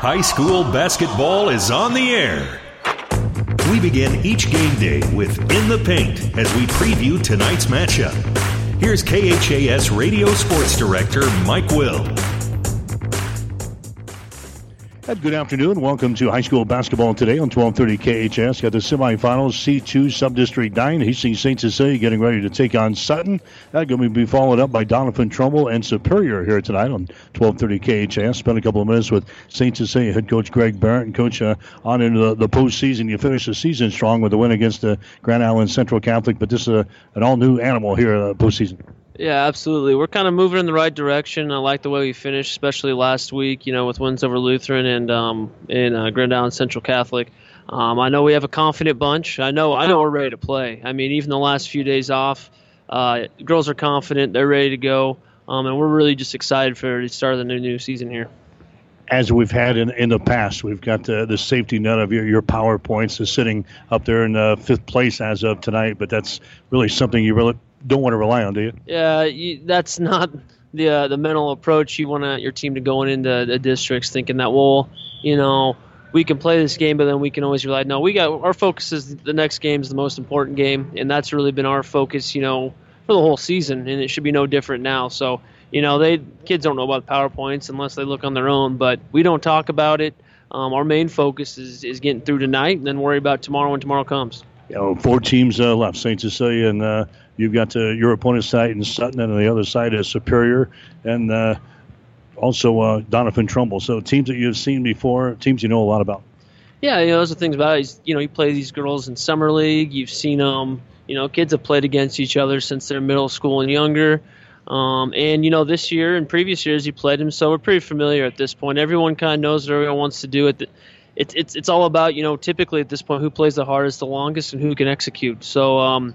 High school basketball is on the air. We begin each game day with In the Paint as we preview tonight's matchup. Here's KHAS Radio Sports Director Mike Will. Good afternoon. Welcome to high school basketball today on 1230 KHAS. Got the semifinals, C2 Subdistrict 9. Hastings St. Cecilia getting ready to take on Sutton. That's going to be followed up by Doniphan Trumbull and Superior here tonight on 1230 KHS. Spent a couple of minutes with St. Cecilia head coach Greg Barrett and coach uh, on into the, the postseason. You finished the season strong with a win against the Grand Island Central Catholic, but this is a, an all new animal here uh, postseason. Yeah, absolutely. We're kind of moving in the right direction. I like the way we finished, especially last week. You know, with wins over Lutheran and um, in uh, Grand Island Central Catholic. Um, I know we have a confident bunch. I know I know we're ready to play. I mean, even the last few days off, uh, girls are confident. They're ready to go, um, and we're really just excited for the start of the new new season here. As we've had in, in the past, we've got the, the safety net of your, your power points is sitting up there in uh, fifth place as of tonight, but that's really something you really don't want to rely on, do you? Yeah, you, that's not the uh, the mental approach you want your team to going into the districts thinking that well, you know, we can play this game, but then we can always rely. No, we got our focus is the next game is the most important game, and that's really been our focus, you know, for the whole season, and it should be no different now. So, you know, they kids don't know about powerpoints unless they look on their own, but we don't talk about it. Um, our main focus is, is getting through tonight, and then worry about tomorrow when tomorrow comes. You know, four teams uh, left: Saint Cecilia and uh, You've got uh, your opponent's side in Sutton, and on the other side is Superior, and uh, also uh, Doniphan Trumbull. So teams that you've seen before, teams you know a lot about. Yeah, you know, those are things about it. You know, you play these girls in summer league. You've seen them. You know, kids have played against each other since they're middle school and younger. Um, and you know, this year and previous years, you played them, so we're pretty familiar at this point. Everyone kind of knows what everyone wants to do. It, it's it's it's all about you know, typically at this point, who plays the hardest, the longest, and who can execute. So. Um,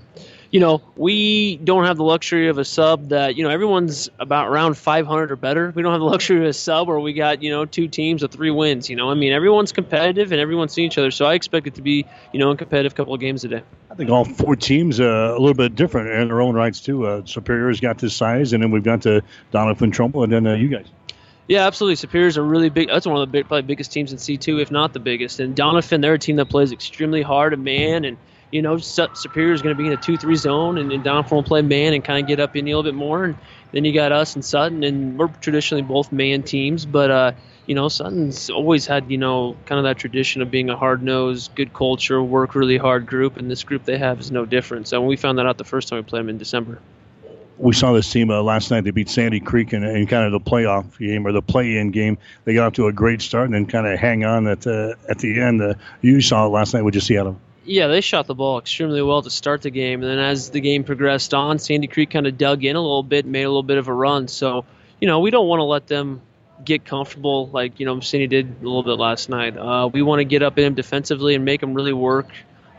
you know, we don't have the luxury of a sub that, you know, everyone's about around 500 or better. We don't have the luxury of a sub where we got, you know, two teams with three wins. You know, I mean, everyone's competitive and everyone's seeing each other. So I expect it to be, you know, a competitive couple of games a day. I think all four teams are a little bit different in their own rights, too. Uh, Superior's got this size, and then we've got the Doniphan Trumbull, and then uh, you guys. Yeah, absolutely. Superior's a really big. That's one of the big, probably biggest teams in C2, if not the biggest. And Doniphan, they're a team that plays extremely hard and man and – you know, Superior is going to be in a 2 3 zone, and, and Doniphan will play man and kind of get up in a little bit more. And then you got us and Sutton, and we're traditionally both man teams, but, uh, you know, Sutton's always had, you know, kind of that tradition of being a hard nosed, good culture, work really hard group, and this group they have is no different. So when we found that out the first time we played them in December. We saw this team uh, last night. They beat Sandy Creek in, in, kind of the playoff game or the play-in game. They got off to a great start and then kind of hang on at the at the end. Uh, you saw it last night. What did you see out of them? Yeah, they shot the ball extremely well to start the game, and then as the game progressed on, Sandy Creek kind of dug in a little bit, made a little bit of a run. So, you know, we don't want to let them get comfortable like you know Sandy did a little bit last night. Uh, we want to get up in them defensively and make them really work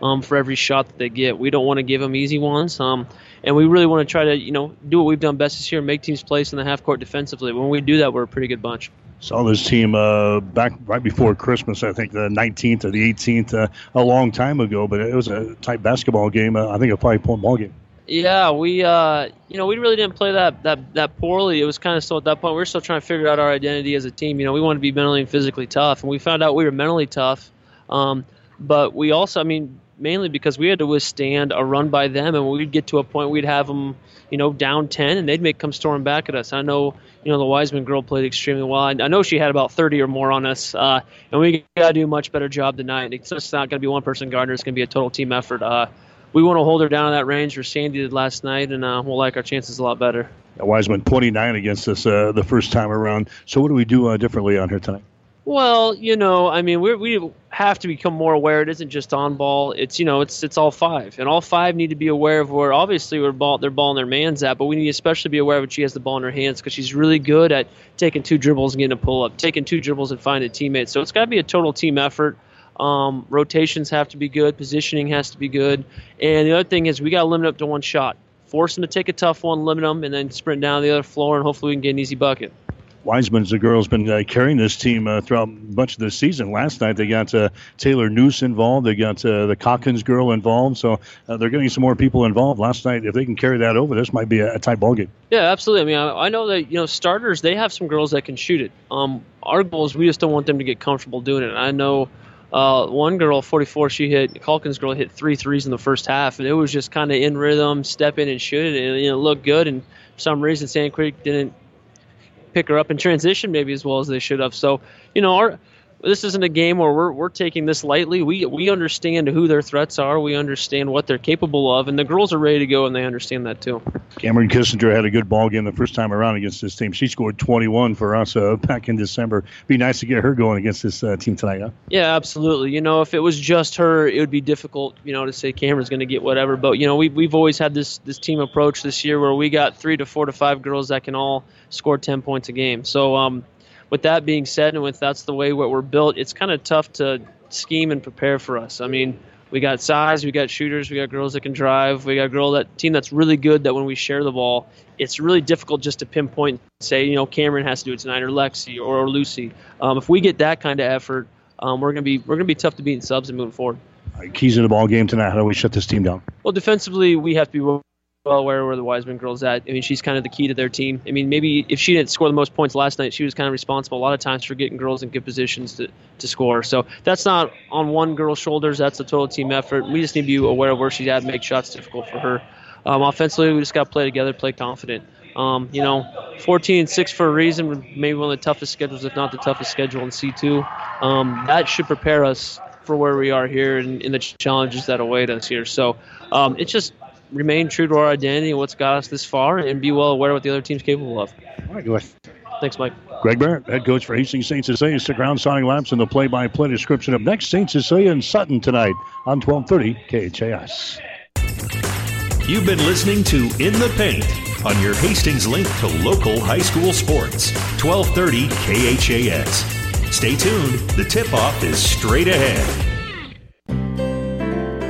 um, for every shot that they get. We don't want to give them easy ones, um, and we really want to try to you know do what we've done best this year, make teams play in the half court defensively. When we do that, we're a pretty good bunch saw this team uh, back right before Christmas. I think the 19th or the 18th, uh, a long time ago. But it was a tight basketball game. Uh, I think a five point ball game. Yeah, we uh, you know we really didn't play that that that poorly. It was kind of still at that point we are still trying to figure out our identity as a team. You know, we wanted to be mentally and physically tough, and we found out we were mentally tough. Um, but we also, I mean, mainly because we had to withstand a run by them, and we'd get to a point we'd have them, you know, down ten, and they'd make come storm back at us. I know, you know, the Wiseman girl played extremely well. I, I know she had about thirty or more on us, uh, and we got to do a much better job tonight. It's just not going to be one person Gardner. It's going to be a total team effort. Uh, we want to hold her down in that range where Sandy did last night, and uh, we'll like our chances a lot better. Wiseman 29 against us uh, the first time around. So what do we do uh, differently on her tonight? Well, you know, I mean, we we have to become more aware. It isn't just on ball. It's you know, it's it's all five, and all five need to be aware of where obviously we're ball they're balling their man's at, but we need to especially be aware of when she has the ball in her hands because she's really good at taking two dribbles and getting a pull up, taking two dribbles and finding teammates. So it's got to be a total team effort. Um, rotations have to be good, positioning has to be good, and the other thing is we got to limit up to one shot. Force them to take a tough one, limit them, and then sprint down the other floor, and hopefully we can get an easy bucket Wiseman's the girl's been uh, carrying this team uh, throughout much of the season. Last night they got uh, Taylor Noose involved. They got uh, the Calkins girl involved. So uh, they're getting some more people involved. Last night, if they can carry that over, this might be a, a tight ball game. Yeah, absolutely. I mean, I, I, know that you know starters they have some girls that can shoot it. Um, our goal is we just don't want them to get comfortable doing it. I know. Uh, one girl, 44, she hit Calkins girl hit three threes in the first half, and it was just kind of in rhythm, step in and shoot it, and know, looked good. And for some reason, Sand Creek didn't pick her up in transition maybe as well as they should have. So, you know, our this isn't a game where we're, we're taking this lightly. We we understand who their threats are. We understand what they're capable of, and the girls are ready to go, and they understand that too. Cameron Kissinger had a good ball game the first time around against this team. She scored 21 for us uh, back in December. Be nice to get her going against this uh, team tonight. Huh? Yeah, absolutely. You know, if it was just her, it would be difficult. You know, to say Cameron's going to get whatever. But you know, we we've always had this this team approach this year where we got three to four to five girls that can all score 10 points a game. So um, with that being said, and with that's the way what we're built, it's kind of tough to scheme and prepare for us. I mean, we got size, we got shooters, we got girls that can drive, we got a girl that team that's really good. That when we share the ball, it's really difficult just to pinpoint. And say, you know, Cameron has to do it tonight, or Lexi, or, or Lucy. Um, if we get that kind of effort, um, we're gonna be we're gonna be tough to beat in subs and moving forward. Right, keys in the ball game tonight. How do we shut this team down? Well, defensively, we have to be well where the Wiseman girl's at. I mean, she's kind of the key to their team. I mean, maybe if she didn't score the most points last night, she was kind of responsible a lot of times for getting girls in good positions to, to score. So that's not on one girl's shoulders. That's a total team effort. We just need to be aware of where she's at, make shots difficult for her. Um, offensively, we just got to play together, play confident. Um, you know, 14 and 6 for a reason. Maybe one of the toughest schedules, if not the toughest schedule in C2. Um, that should prepare us for where we are here and, and the challenges that await us here. So um, it's just remain true to our identity and what's got us this far, and be well aware of what the other team's capable of. All right, go ahead. Thanks, Mike. Greg Barrett, head coach for Hastings St. Cecilia. Stick around, Sonic Labs and the play-by-play description of next St. Cecilia and Sutton tonight on 1230 KHAS. You've been listening to In the Paint on your Hastings link to local high school sports, 1230 KHAS. Stay tuned. The tip-off is straight ahead.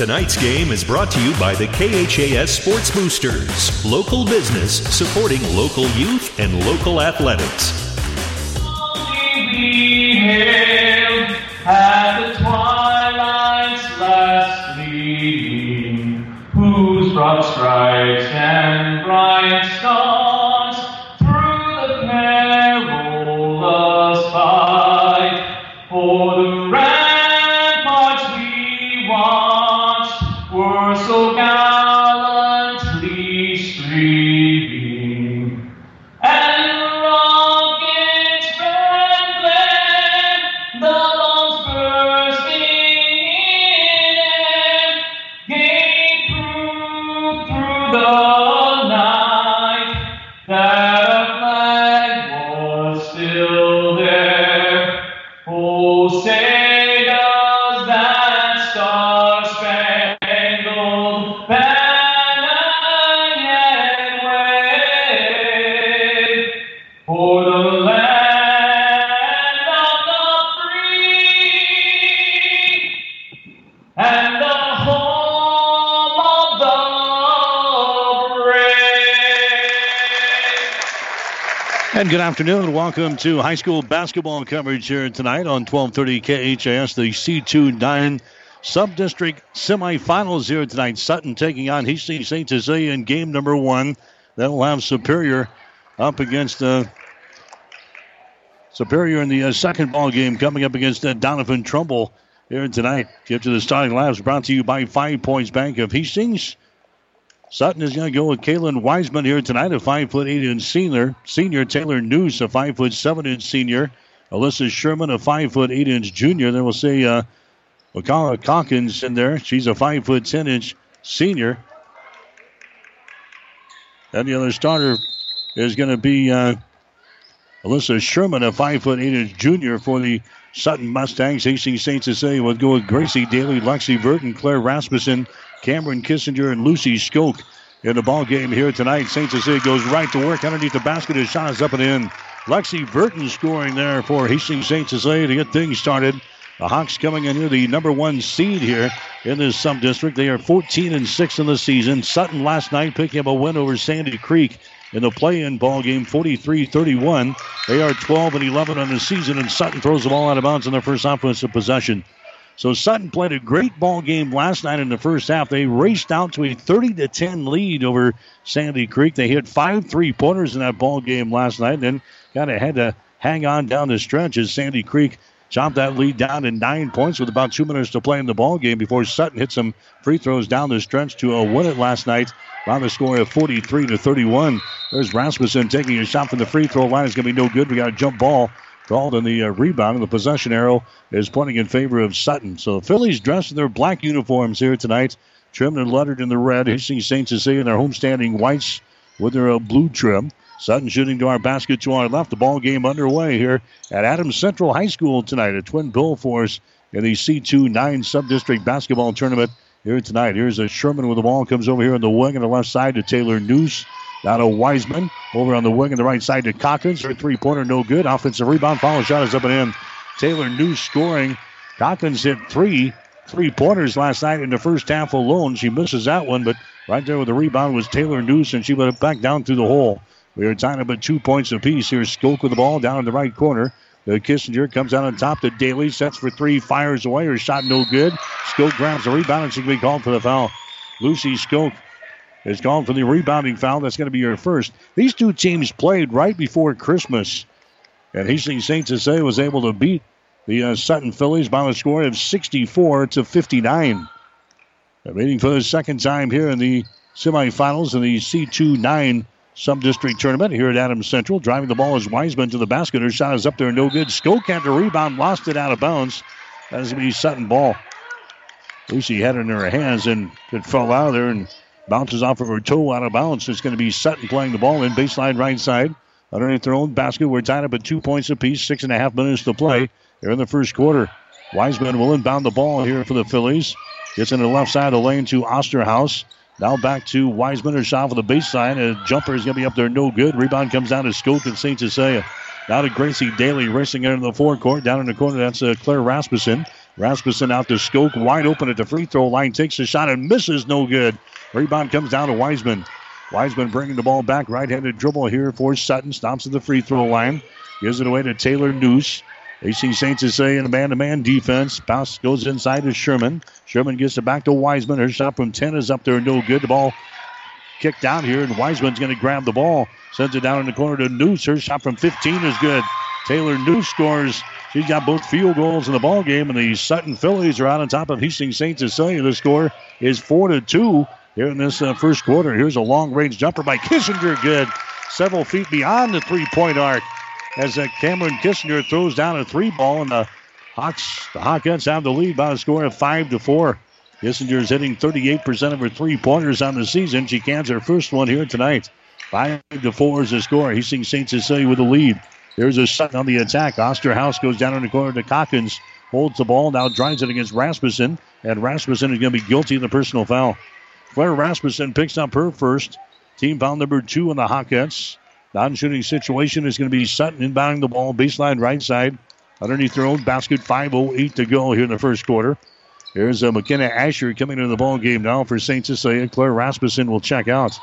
Tonight's game is brought to you by the KHAS Sports Boosters, local business supporting local youth and local athletics. At the twilight's last whose broad stripes and bright stars And good afternoon. Welcome to high school basketball coverage here tonight on 1230 KHAS, the C29 Sub-District semifinals here tonight. Sutton taking on Hastings St. Cecilia in game number one. That'll have Superior up against uh, Superior in the uh, second ball game coming up against uh, Doniphan Trumbull here tonight. Get to the starting labs brought to you by Five Points Bank of Hastings. Sutton is going to go with Kalen Wiseman here tonight, a five foot eight inch senior. Senior Taylor Noose, a five foot seven inch senior. Alyssa Sherman, a five foot eight inch junior. Then we'll see uh, Wakala Calkins in there. She's a five foot ten inch senior. And the other starter is going to be uh, Alyssa Sherman, a five foot eight inch junior for the Sutton Mustangs. Hastings St. Cecilia will go with Gracie Daly, Lexi Burton, Claire Rasmussen, Cameron Kissinger, and Lucy Skoke in the ball game here tonight. St. Cecilia goes right to work underneath the basket. His shot is up and in. Lexi Burton scoring there for Hastings St. Cecilia to get things started. The Hawks coming in here, the number one seed here in this sub district. They are 14 and 6 in the season. Sutton last night picking up a win over Sandy Creek in the play-in ball game 43-31 they are 12 and 11 on the season and sutton throws the ball out of bounds in their first offensive possession so sutton played a great ball game last night in the first half they raced out to a 30 to 10 lead over sandy creek they hit five three pointers in that ball game last night and then kind of had to hang on down the stretch as sandy creek chopped that lead down to nine points with about two minutes to play in the ball game before Sutton hit some free throws down the stretch to uh, win it last night by the score of 43 to 31. There's Rasmussen taking a shot from the free throw line. It's going to be no good. We got a jump ball called in the uh, rebound, and the possession arrow is pointing in favor of Sutton. So the Fillies dressed in their black uniforms here tonight, trimmed and lettered in the red. Hastings St. Cecilia in their homestanding whites with their uh, blue trim. Sutton shooting to our basket to our left. The ball game underway here at Adams Central High School tonight. A twin bill force in the C2 9 sub-district basketball tournament here tonight. Here's a Sherman with the ball. Comes over here on the wing on the left side to Taylor Noose. Down to Wiseman. Over on the wing on the right side to Calkins. Her three pointer no good. Offensive rebound. Follow shot is up and in. Taylor New scoring. Calkins hit three three pointers last night in the first half alone. She misses that one, but right there with the rebound was Taylor Noose, and she it back down through the hole. We are tying up at two points apiece. Here's Skoke with the ball down in the right corner. The Kissinger comes out on top to Daly, sets for three, fires away. Her shot no good. Skoke grabs the rebound and she can be called for the foul. Lucy Skoke is called for the rebounding foul. That's going to be your first. These two teams played right before Christmas. And Hastings St. Cecilia was able to beat the uh, Sutton Fillies by a score of 64 to 59. They're meeting for the second time here in the semifinals in the C2 9 sub-district tournament here at Adams Central. Driving the ball is Wiseman to the basket. Her shot is up there, no good. Skoke had the rebound, lost it out of bounds. That is going to be Sutton ball. Lucy had it in her hands and it fell out of there and bounces off of her toe out of bounds. It's going to be Sutton playing the ball in baseline right side. Underneath their own basket, we're tied up at two points apiece, six and a half minutes to play here in the first quarter. Wiseman will inbound the ball here for the Fillies. Gets into the left side of the lane to Osterhaus. Now back to Wiseman, her shot for the baseline. A jumper is going to be up there, no good. Rebound comes down to Skoke and St. Cecilia. Now to Gracie Daly racing into the forecourt. Down in the corner, that's uh, Claire Rasmussen. Rasmussen out to Skoke, wide open at the free throw line, takes a shot and misses, no good. Rebound comes down to Wiseman. Wiseman bringing the ball back, right-handed dribble here for Sutton. Stops at the free throw line, gives it away to Taylor Noose. AC Saints Cecilia saying a man-to-man defense. Pass goes inside to Sherman. Sherman gets it back to Wiseman. Her shot from 10 is up there, no good. The ball kicked out here, and Wiseman's going to grab the ball. Sends it down in the corner to Noose. Her shot from 15 is good. Taylor Noose scores. She's got both field goals in the ball game, and the Sutton Fillies are out on top of Hastings St. Cecilia. The score is four to two here in this uh, first quarter. Here's a long-range jumper by Kissinger, good, several feet beyond the three-point arc as uh, Cameron Kissinger throws down a three ball, and the Hawks, the Hawkettes have the lead by a score of five to four. Kissinger is hitting 38% of her three pointers on the season. She cans her first one here tonight. Five to four is the score. Hastings St. Cecilia with the lead. There's a Sutton on the attack. Osterhaus goes down in the corner to Calkins. Holds the ball, now drives it against Rasmussen, and Rasmussen is going to be guilty of the personal foul. Claire Rasmussen picks up her first. Team foul number two on the Hawkettes. Non shooting situation is going to be Sutton inbounding the ball, baseline right side. Underneath their own basket, 5.08 to go here in the first quarter. Here's uh, McKenna Asher coming into the ball game now for St. Cecilia. Claire Rasmussen will check out.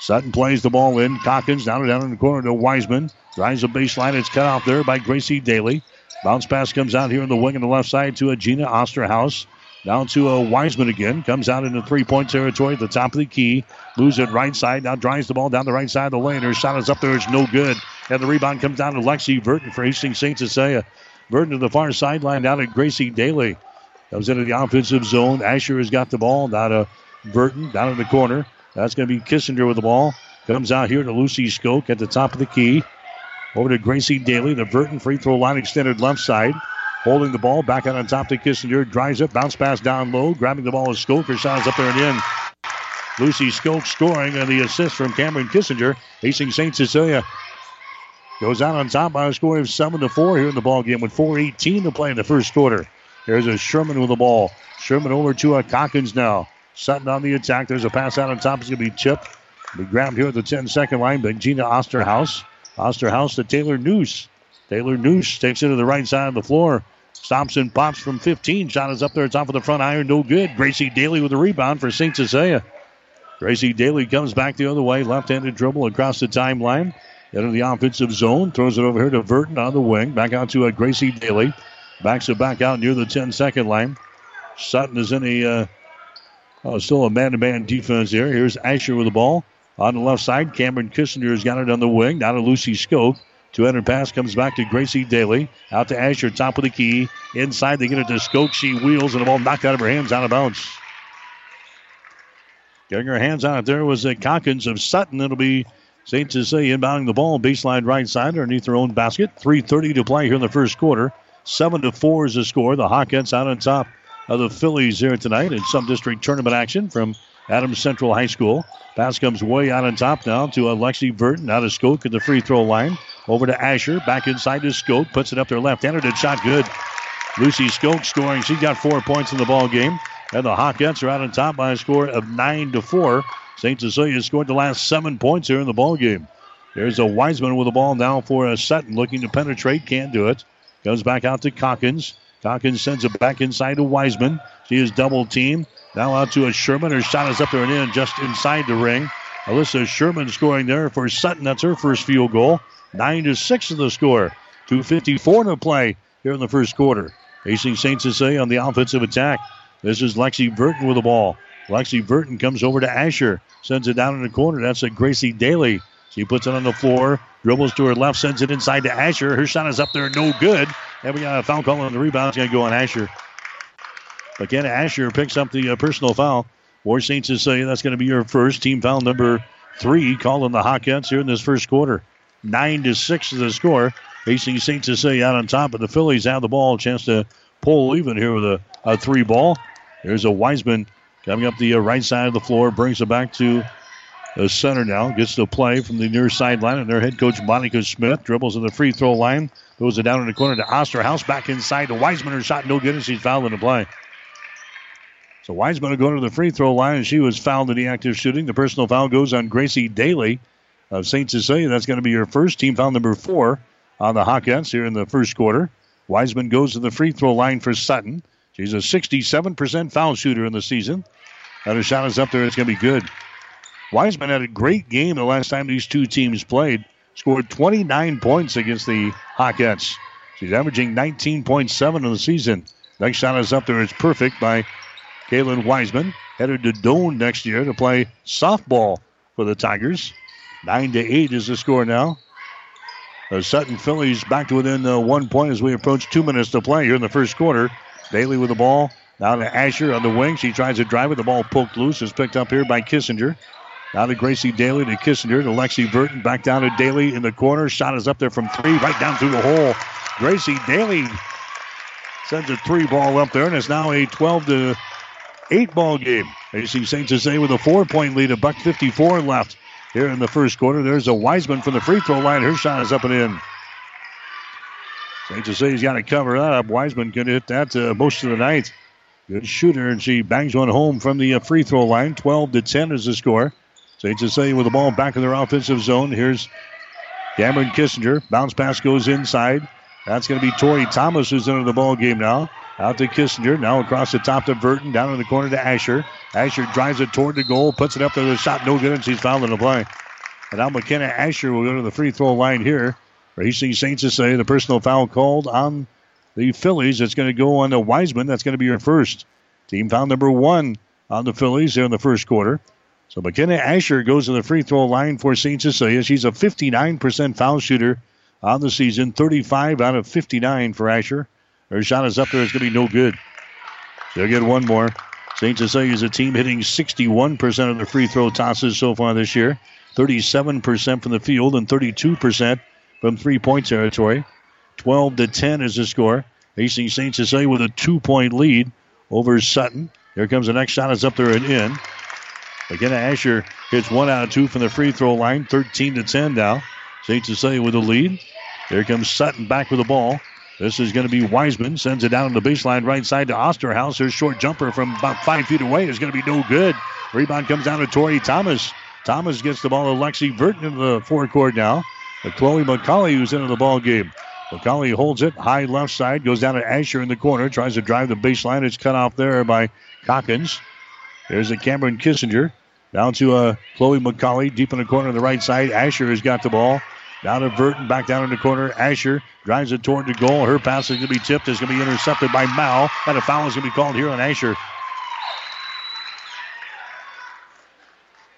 Sutton plays the ball in. Calkins down and down in the corner to Wiseman. Drives the baseline. It's cut off there by Gracie Daly. Bounce pass comes out here in the wing on the left side to a Gina Osterhaus. Down to a Wiseman again. Comes out into three point territory at the top of the key. Moves it right side. Now drives the ball down the right side of the lane. Her shot is up there. It's no good. And the rebound comes down to Lexi Burton for Hastings St. Cecilia. Burton to the far sideline down at Gracie Daly. Comes into the offensive zone. Asher has got the ball. Down to Burton, down in the corner. That's going to be Kissinger with the ball. Comes out here to Lucy Skoke at the top of the key. Over to Gracie Daly. The Burton free throw line extended left side. Holding the ball back out on top to Kissinger. Drives it. Bounce pass down low. Grabbing the ball is Skoke. Her up there and in. Lucy Skoke scoring and the assist from Cameron Kissinger. Hastings St. Cecilia goes out on top by a score of 7 to 4 here in the ball game with 4.18 to play in the first quarter. There's a Sherman with the ball. Sherman over to a Calkins now. Sutton on the attack. There's a pass out on top. It's going to be chipped. Be grabbed here at the 10 second line by Gina Osterhaus. Osterhaus to Taylor Noose. Taylor Noose takes it to the right side of the floor. Stops and pops from 15. Shot is up there, It's top of the front iron, no good. Gracie Daly with the rebound for St. Cecilia. Gracie Daly comes back the other way, left-handed dribble across the timeline. Into the offensive zone, throws it over here to Burton on the wing. Back out to uh, Gracie Daly. Backs it back out near the 10-second line. Sutton is in a uh, oh, still a man-to-man defense here. Here's Asher with the ball on the left side. Cameron Kissinger has got it on the wing. Now to Lucy Skoke. 200 pass comes back to Gracie Daly. Out to Asher, top of the key. Inside, they get it to Skoke. She wheels, and the ball knocked out of her hands, out of bounds. Getting her hands on it there was uh, Calkins of Sutton. It'll be St. Cecilia inbounding the ball, baseline right side underneath their own basket. 3.30 to play here in the first quarter. 7 to 4 is the score. The Hawkettes out on top of the Fillies here tonight in some district tournament action from Adams Central High School. Pass comes way out on top now to uh, Alexi Burton out of Skoke at the free throw line. Over to Asher. Back inside to Skoke. Puts it up there left-handed. It's shot good. Lucy Skoke scoring. She got four points in the ball game. And the Hawkettes are out on top by a score of 9 to 4. St. Cecilia scored the last seven points here in the ball game. There's a Wiseman with the ball now for a Sutton looking to penetrate. Can't do it. Goes back out to Calkins. Calkins sends it back inside to Wiseman. She is double teamed. Now out to a Sherman. Her shot is up there and in just inside the ring. Alyssa Sherman scoring there for Sutton. That's her first field goal. 9 to 6 in the score. 2.54 to play here in the first quarter. Facing St. Cecilia on the offensive attack. This is Lexi Burton with the ball. Lexi Burton comes over to Asher. Sends it down in the corner. That's a Gracie Daly. She puts it on the floor. Dribbles to her left. Sends it inside to Asher. Her shot is up there. No good. And we got a foul call on the rebound. It's going to go on Asher. Again, Asher picks up the uh, personal foul. For St. Cecilia, that's going to be your first team foul number three. Calling the Hawkettes here in this first quarter. Nine to six is the score. Facing St. Cecilia out on top, but the Fillies have the ball. Chance to pull even here with a, a three ball. There's a Wiseman coming up the uh, right side of the floor, brings it back to the center now. Gets the play from the near sideline, and their head coach Monica Smith dribbles in the free throw line, throws it down in the corner to Osterhaus, back inside to Wiseman. Her shot no good, and she's fouled in the play. So Wiseman will go to the free throw line, and she was fouled in the active shooting. The personal foul goes on Gracie Daly of St. Cecilia. That's going to be her first team foul number four on the Hawkettes here in the first quarter. Wiseman goes to the free throw line for Sutton. She's a 67% foul shooter in the season. And her shot is up there. It's going to be good. Wiseman had a great game the last time these two teams played. Scored 29 points against the Hawkettes. She's averaging 19.7 in the season. Next shot is up there. It's perfect by Kaylin Wiseman. Headed to Doane next year to play softball for the Tigers. 9 to 8 is the score now. The Sutton Fillies back to within uh, one point as we approach two minutes to play here in the first quarter. Daly with the ball. Now to Asher on the wing. She tries to drive it. The ball poked loose. Is picked up here by Kissinger. Now to Gracie Daly to Kissinger to Lexi Burton. Back down to Daly in the corner. Shot is up there from three, right down through the hole. Gracie Daly sends a three ball up there, and it's now a 12 to 8 ball game. AC St. Jose with a four point lead, a buck 54 left here in the first quarter. There's a Wiseman from the free throw line. Her shot is up and in. St. Jose's got to cover that up. Wiseman can hit that uh, most of the night. Good shooter, and she bangs one home from the uh, free throw line. 12 to 10 is the score. St. Jose with the ball back in their offensive zone. Here's Cameron Kissinger. Bounce pass goes inside. That's going to be Tori Thomas who's into the ball game now. Out to Kissinger. Now across the top to Burton. Down in the corner to Asher. Asher drives it toward the goal. Puts it up there. The shot no good, and she's fouled in the play. And now McKenna Asher will go to the free throw line here. Racing Saints to say the personal foul called on the Fillies. It's going to go on to Wiseman. That's going to be your first. Team foul number one on the Fillies there in the first quarter. So McKenna Asher goes to the free throw line for St. Cecilia. She's a 59% foul shooter on the season, 35 out of 59 for Asher. Her shot is up there. It's going to be no good. She'll get one more. St. Cecilia is a team hitting 61% of the free throw tosses so far this year, 37% from the field, and 32% from three point territory. 12 to 10 is the score. Hastings St. Cecilia with a two point lead over Sutton. Here comes the next shot. It's up there and in. McKenna Asher hits one out of two from the free throw line, 13 to 10 now. St. Cecilia with the lead. Here comes Sutton back with the ball. This is going to be Wiseman. Sends it down the baseline right side to Osterhaus. Her short jumper from about five feet away is going to be no good. Rebound comes down to Tori Thomas. Thomas gets the ball to Lexi Burton in the forecourt now. But Chloe McCauley who's into the ball game. McCauley holds it high left side, goes down to Asher in the corner, tries to drive the baseline. It's cut off there by Calkins. There's a Cameron Kissinger. Down to uh, Chloe McCauley, deep in the corner on the right side. Asher has got the ball. Down to Burton, back down in the corner. Asher drives it toward the goal. Her pass is going to be tipped. It's going to be intercepted by Mao. And a foul is going to be called here on Asher.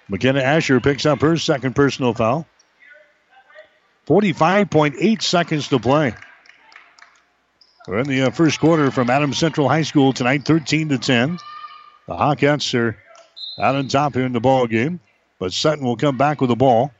McKenna Asher picks up her second personal foul. 45.8 seconds to play. We're in the uh, first quarter from Adams Central High School tonight, 13 to 10. The Hawkettes are out on top here in the ball game, but Sutton will come back with the ball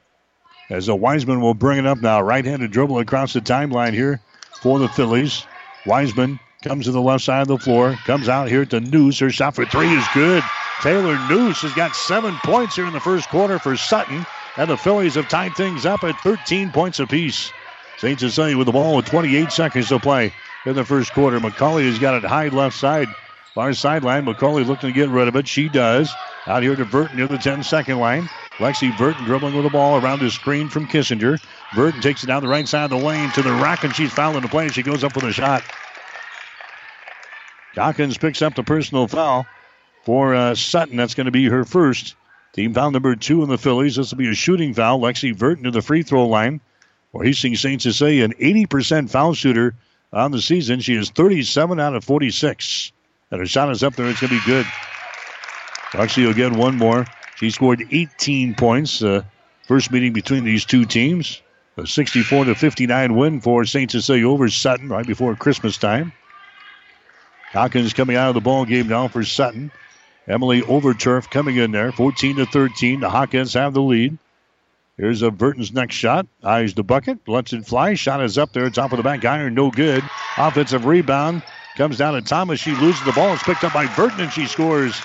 as a Wiseman will bring it up now. Right-handed dribble across the timeline here for the Fillies. Wiseman comes to the left side of the floor, comes out here to Noose. Her shot for three is good. Taylor Noose has got seven points here in the first quarter for Sutton, and the Fillies have tied things up at 13 points apiece. St. Cecilia with the ball with 28 seconds to play in the first quarter. McCauley has got it high left side, far sideline. McCauley looking to get rid of it. She does. Out here to Burton near the 10 second line. Lexi Burton dribbling with the ball around his screen from Kissinger. Burton takes it down the right side of the lane to the rack, and she's fouling the play. She goes up with a shot. Dawkins picks up the personal foul for uh, Sutton. That's going to be her first. Team foul number two in the Fillies. This will be a shooting foul. Lexi Burton to the free throw line. For Hastings St. Cecilia, an 80% foul shooter on the season. She is 37 out of 46. And her shot is up there. It's going to be good. Lexi will get one more. She scored 18 points. Uh, first meeting between these two teams. A 64 to 59 win for St. Cecilia over Sutton right before Christmas time. Hawkins coming out of the ball game now for Sutton. Emily Overturf coming in there, 14 to 13. The Hawkins have the lead. Here's a Burton's next shot. Eyes the bucket, lets it fly. Shot is up there, top of the back iron, no good. Offensive rebound comes down to Thomas. She loses the ball. It's picked up by Burton, and she scores.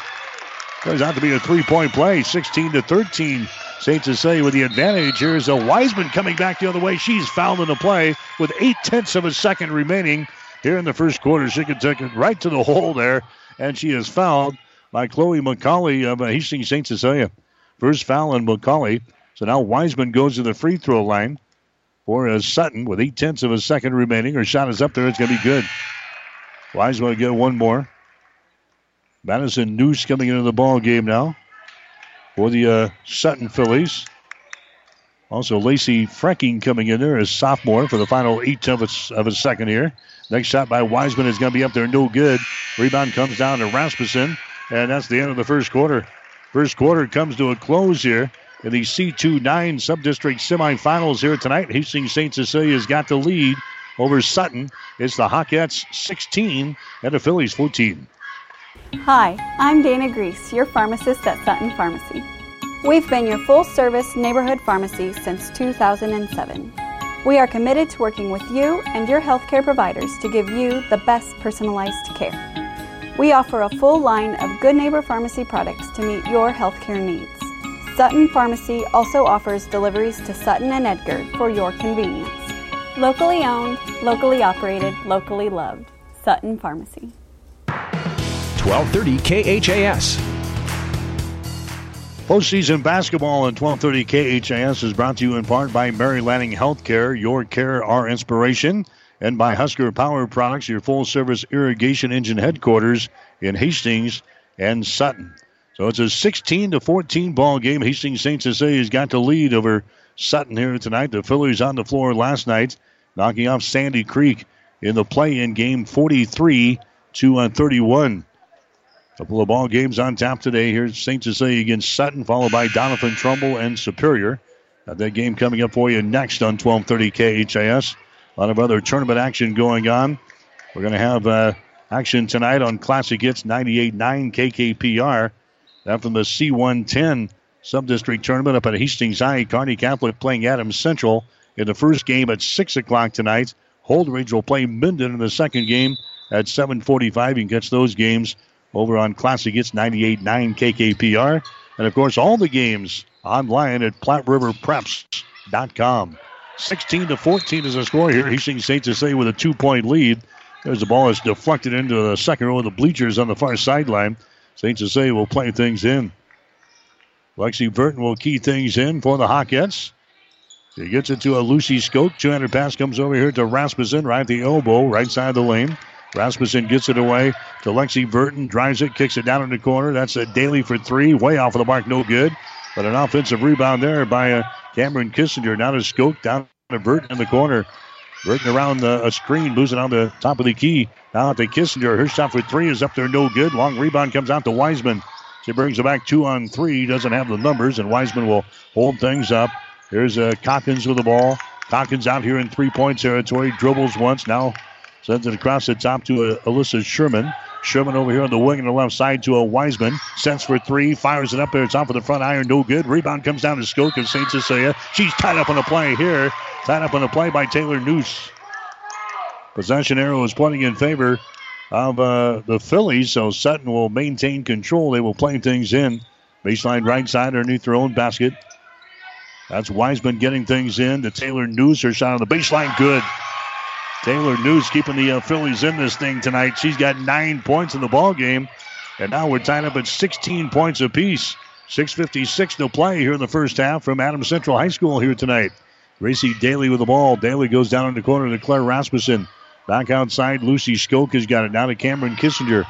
Turns out to be a three-point play, 16 to 13. St. Cecilia with the advantage. Here's a Wiseman coming back the other way. She's fouled in the play with eight tenths of a second remaining here in the first quarter. She can take it right to the hole there, and she is fouled by Chloe McCauley of uh, Hastings St. Cecilia. First foul on McCauley. So now Wiseman goes to the free throw line for uh, Sutton with eight tenths of a second remaining. Her shot is up there. It's going to be good. Wiseman will get one more. Madison Noose coming into the ball game now for the uh, Sutton Fillies. Also, Lacey Frecking coming in there as sophomore for the final eight of his, of a second year. Next shot by Wiseman is going to be up there, no good. Rebound comes down to Rasmussen, and that's the end of the first quarter. First quarter comes to a close here in the C2-9 sub-district semifinals here tonight. Hastings St. Cecilia's got the lead over Sutton. It's the Hawkettes 16 and the Fillies 14. Hi, I'm Dana Grease, your pharmacist at Sutton Pharmacy. We've been your full service neighborhood pharmacy since 2007. We are committed to working with you and your healthcare providers to give you the best personalized care. We offer a full line of Good Neighbor Pharmacy products to meet your healthcare needs. Sutton Pharmacy also offers deliveries to Sutton and Edgar for your convenience. Locally owned, locally operated, locally loved. Sutton Pharmacy. 1230 KHAS. Postseason basketball at 1230 KHAS is brought to you in part by Mary Lanning Healthcare, your care, our inspiration, and by Husker Power Products, your full service irrigation engine headquarters in Hastings and Sutton. So it's a 16 to 14 ball game. Hastings St. Cecilia's got the lead over Sutton here tonight. The Fillies on the floor last night, knocking off Sandy Creek in the play-in game 43 to uh, 31. Couple of ball games on tap today. Here's St. Cecilia against Sutton, followed by Doniphan Trumbull and Superior. Got that game coming up for you next on 1230 KHAS. A lot of other tournament action going on. We're going to have uh, action tonight on Classic Hits 98.9 KKPR. That from the C110 Sub-District Tournament up at Hastings High. Kearney Catholic playing Adams Central in the first game at 6 o'clock tonight. Holdrege will play Minden in the second game at 7.45. You can catch those games over on Classic Hits 98.9 KKPR. And, of course, all the games online at PlatteRiverPreps.com. 16 to 14 is the score here. Hastings St. Cecilia with a two-point lead. There's the ball is deflected into the second row of the bleachers on the far sideline. St. Cecilia will play things in. Lexi Burton will key things in for the Hawkettes. He gets it to a Lucy Skoke. 200 pass comes over here to Rasmussen, right at the elbow, right side of the lane. Rasmussen gets it away to Lexi Burton, drives it, kicks it down in the corner. That's a Daly for three, way off of the mark, no good. But an offensive rebound there by uh, Cameron Kissinger. Now to Skoke, down to Burton in the corner. Burton around the, a screen, moves it on the top of the key. Now to Kissinger. Her shot for three is up there, no good. Long rebound comes out to Wiseman. She brings it back two on three. Doesn't have the numbers, and Wiseman will hold things up. Here's uh, Calkins with the ball. Calkins out here in three point territory. Dribbles once. Now sends it across the top to uh, Alyssa Sherman. Sherman over here on the wing on the left side to a Wiseman. Sends for three. Fires it up there. It's off of the front iron. No good. Rebound comes down to Skoke of St. Cecilia. She's tied up on the play here. Tied up on the play by Taylor Noose. Possession arrow is pointing in favor of uh, the Fillies, so Sutton will maintain control. They will play things in. Baseline right side underneath their own basket. That's Wiseman getting things in to Taylor Noose. Her shot on the baseline, good. Taylor Noose keeping the uh, Fillies in this thing tonight. She's got nine points in the ball game, and now we're tied up at 16 points apiece. 6:56 to play here in the first half from Adams Central High School here tonight. Gracie Daly with the ball. Daly goes down in the corner to Claire Rasmussen. Back outside, Lucy Skoke has got it. Now to Cameron Kissinger.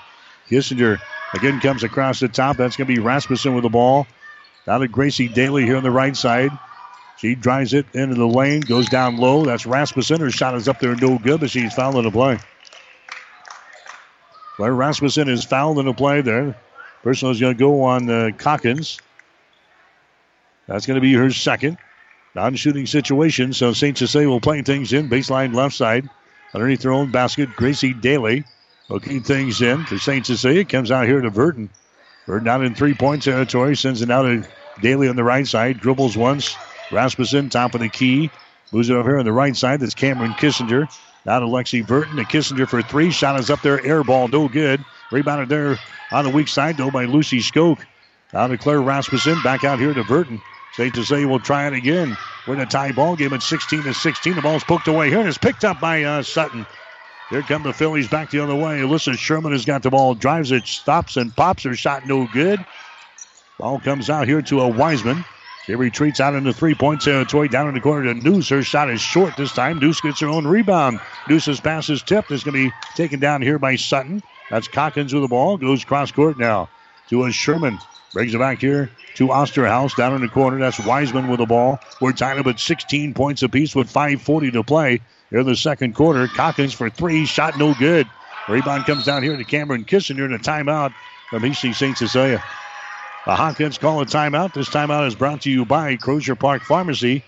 Kissinger again comes across the top. That's going to be Rasmussen with the ball. Now to Gracie Daly here on the right side. She drives it into the lane, goes down low. That's Rasmussen. Her shot is up there, no good, but she's fouled in the play. Claire Rasmussen is fouled in the play there. Personal is going to go on uh, Calkins. That's going to be her second. Non shooting situation, so St. Cecilia will play things in. Baseline left side. Underneath their own basket, Gracie Daly hooking things in to St. Cecilia. Comes out here to Burton. Burton out in three point territory. Sends it out to Daly on the right side. Dribbles once. Rasmussen, top of the key. Moves it over here on the right side. That's Cameron Kissinger. Now to Lexi Burton. To Kissinger for three. Shot is up there. Air ball. No good. Rebounded there on the weak side, though, by Lucy Skoke. Now to Claire Rasmussen. Back out here to Burton. State to say we'll try it again. We're in a tie ball game at 16 to 16. The ball's poked away here and it's picked up by uh, Sutton. Here come the Fillies back the other way. Alyssa Sherman has got the ball, drives it, stops and pops her shot, no good. Ball comes out here to a Wiseman. She retreats out into three point territory down in the corner to Noose. Her shot is short this time. Noose gets her own rebound. Noose's pass is tipped. It's going to be taken down here by Sutton. That's Calkins with the ball. Goes cross court now to a Sherman. Brings it back here to Osterhaus down in the corner. That's Wiseman with the ball. We're tied up at 16 points apiece with 5.40 to play here in the second quarter. Calkins for three. Shot no good. Rebound comes down here to Cameron Kissinger and a timeout from Hastings St. Cecilia. The Hawkins call a timeout. This timeout is brought to you by Crozier Park Pharmacy.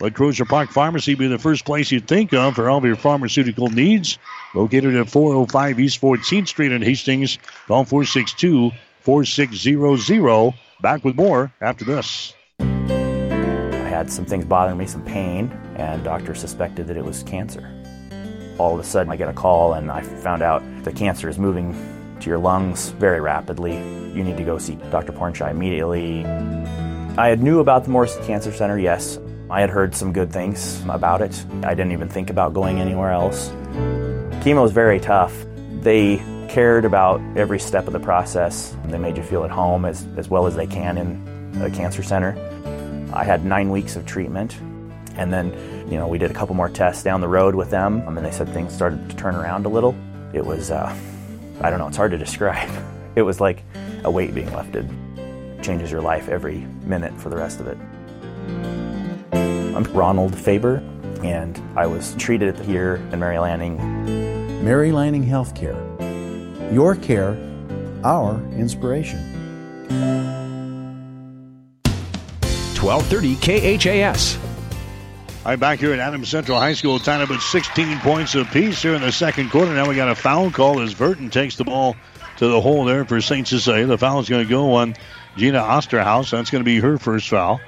Let Crozier Park Pharmacy be the first place you think of for all of your pharmaceutical needs. Located at 405 East 14th Street in Hastings. Call 462 4600. Back with more after this. I had some things bothering me, some pain, and doctor suspected that it was cancer. All of a sudden, I get a call, and I found out the cancer is moving to your lungs very rapidly. You need to go see Dr. Pornchai immediately. I had knew about the Morris Cancer Center, yes. I had heard some good things about it. I didn't even think about going anywhere else. Chemo is very tough. They cared about every step of the process. They made you feel at home as, as well as they can in a cancer center. I had nine weeks of treatment, and then, you know, we did a couple more tests down the road with them, and they said things started to turn around a little. It was, uh, I don't know, it's hard to describe. It was like a weight being lifted. It changes your life every minute for the rest of it. I'm Ronald Faber, and I was treated here in Mary Lanning. Mary Lanning Healthcare. Your care, our inspiration. 1230 KHAS. I'm back here at Adams Central High School, tied up at 16 points apiece here in the second quarter. Now we got a foul call as Burton takes the ball to the hole there for St. Cecilia. The foul is going to go on Gina Osterhaus. That's going to be her first foul.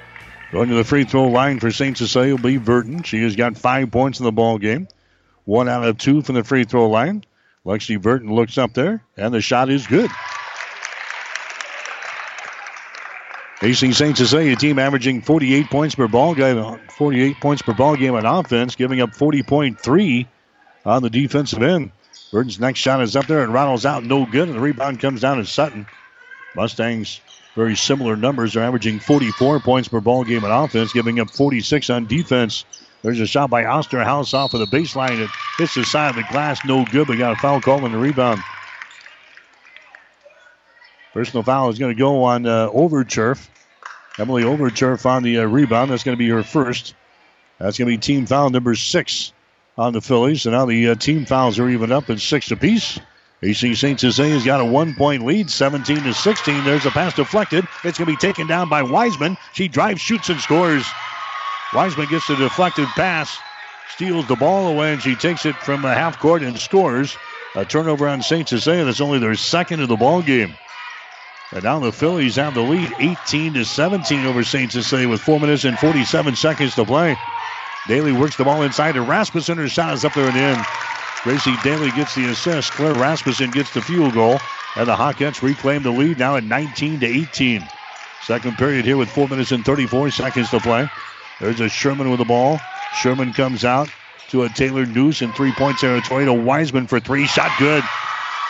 Going to the free throw line for St. Cecilia will be Burton. She has got five points in the ball game. One out of two from the free throw line. Lexi Burton looks up there, and the shot is good. AC St. Cecilia team averaging 48 points per ball game, 48 points per ball game on offense, giving up 40.3 on the defensive end. Burton's next shot is up there and Ronald's out, no good, and the rebound comes down to Sutton. Mustangs very similar numbers. They're averaging 44 points per ball game on offense, giving up 46 on defense. There's a shot by Osterhaus off of the baseline. It hits the side of the glass, no good, but got a foul call on the rebound. Personal foul is going to go on uh, Overturf. Emily Overturf on the uh, rebound. That's going to be her first. That's going to be team foul number six on the Fillies. And now the uh, team fouls are even up at six apiece. AC St. Cecilia's got a one point lead, 17 to 16. There's a pass deflected. It's going to be taken down by Wiseman. She drives, shoots, and scores. Wiseman gets the deflected pass, steals the ball away, and she takes it from the half court and scores. A turnover on St. Cecilia. That's only their second of the ball game. And now the Fillies have the lead 18 to 17 over St. Cecilia with 4 minutes and 47 seconds to play. Daly works the ball inside to Rasmussen. Her shot is up there and in. Gracie Daly gets the assist. Claire Rasmussen gets the field goal. And the Hawkettes reclaim the lead now at 19 to 18. Second period here with 4 minutes and 34 seconds to play. There's a Sherman with the ball. Sherman comes out to a Taylor Noose in three point territory to Wiseman for three. Shot good.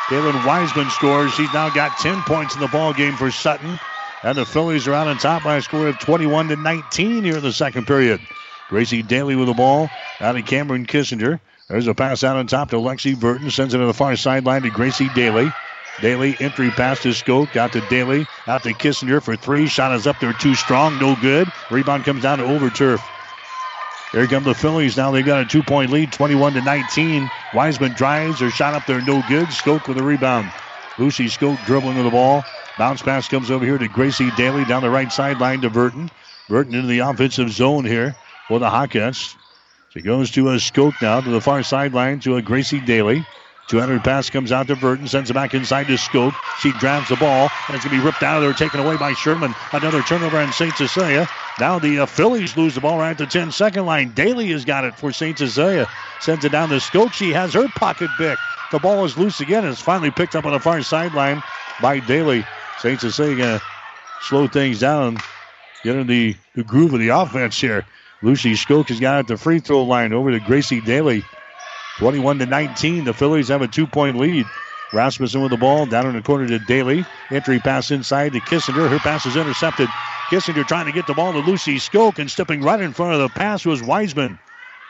Kaylin Wiseman scores. She's now got 10 points in the ball game for Sutton. And the Fillies are out on top by a score of 21 to 19 here in the second period. Gracie Daly with the ball out of Cameron Kissinger. There's a pass out on top to Lexi Burton. Sends it to the far sideline to Gracie Daly. Daly entry pass to Skoke. Out to Daly. Out to Kissinger for three. Shot is up there too strong. No good. Rebound comes down to Overturf. Here come the Fillies. Now they've got a two point lead, 21 to 19. Wiseman drives. Her shot up there, no good. Skoke with a rebound. Lucy Skoke dribbling to the ball. Bounce pass comes over here to Gracie Daly down the right sideline to Burton. Burton into the offensive zone here for the Hawkettes. She goes to a Skoke now to the far sideline to a Gracie Daly. 200 pass comes out to Burton, sends it back inside to Skoke. She grabs the ball, and it's going to be ripped out of there, taken away by Sherman. Another turnover on St. Cecilia. Now the uh, Fillies lose the ball right at the 10 second line. Daly has got it for St. Cecilia. Sends it down to Skoke. She has her pocket pick. The ball is loose again, it's finally picked up on the far sideline by Daly. St. Cecilia going to slow things down, get in the, the groove of the offense here. Lucy Skoke has got at the free throw line over to Gracie Daly. 21 to 19. The Fillies have a two point lead. Rasmussen with the ball down in the corner to Daly. Entry pass inside to Kissinger. Her pass is intercepted. Kissinger trying to get the ball to Lucy Skoke and stepping right in front of the pass was Wiseman.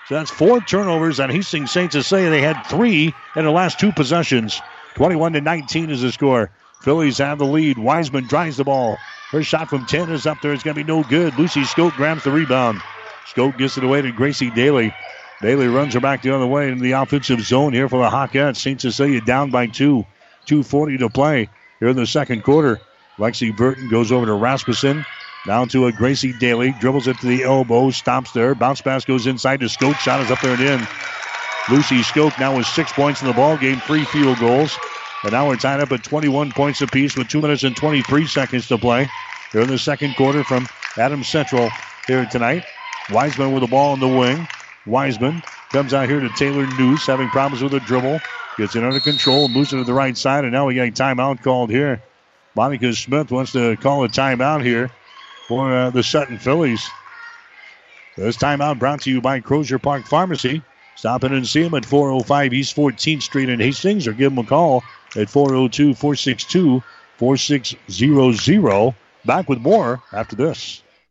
So that's four turnovers on Hastings St. Cecilia. They had three in the last two possessions. 21 to 19 is the score. Fillies have the lead. Wiseman drives the ball. Her shot from 10 is up there. It's going to be no good. Lucy Skoke grabs the rebound. Skoke gets it away to Gracie Daly. Daly runs her back the other way in the offensive zone here for the Hawkettes. St. Cecilia down by two. 2.40 to play here in the second quarter. Lexi Burton goes over to Rasmussen. Down to a Gracie Daly. Dribbles it to the elbow. Stops there. Bounce pass goes inside to Skoke. Shot is up there and in. Lucy Skoke now with six points in the ball game. Three field goals. And now we're tied up at 21 points apiece with 2 minutes and 23 seconds to play here in the second quarter from Adams Central here tonight. Wiseman with the ball in the wing. Wiseman comes out here to Taylor Noose, having problems with the dribble. Gets it under control, moves it to the right side, and now we got a timeout called here. Monica Smith wants to call a timeout here for uh, the Sutton Fillies. This timeout brought to you by Crozier Park Pharmacy. Stop in and see them at 405 East 14th Street in Hastings or give them a call at 402 462 4600. Back with more after this.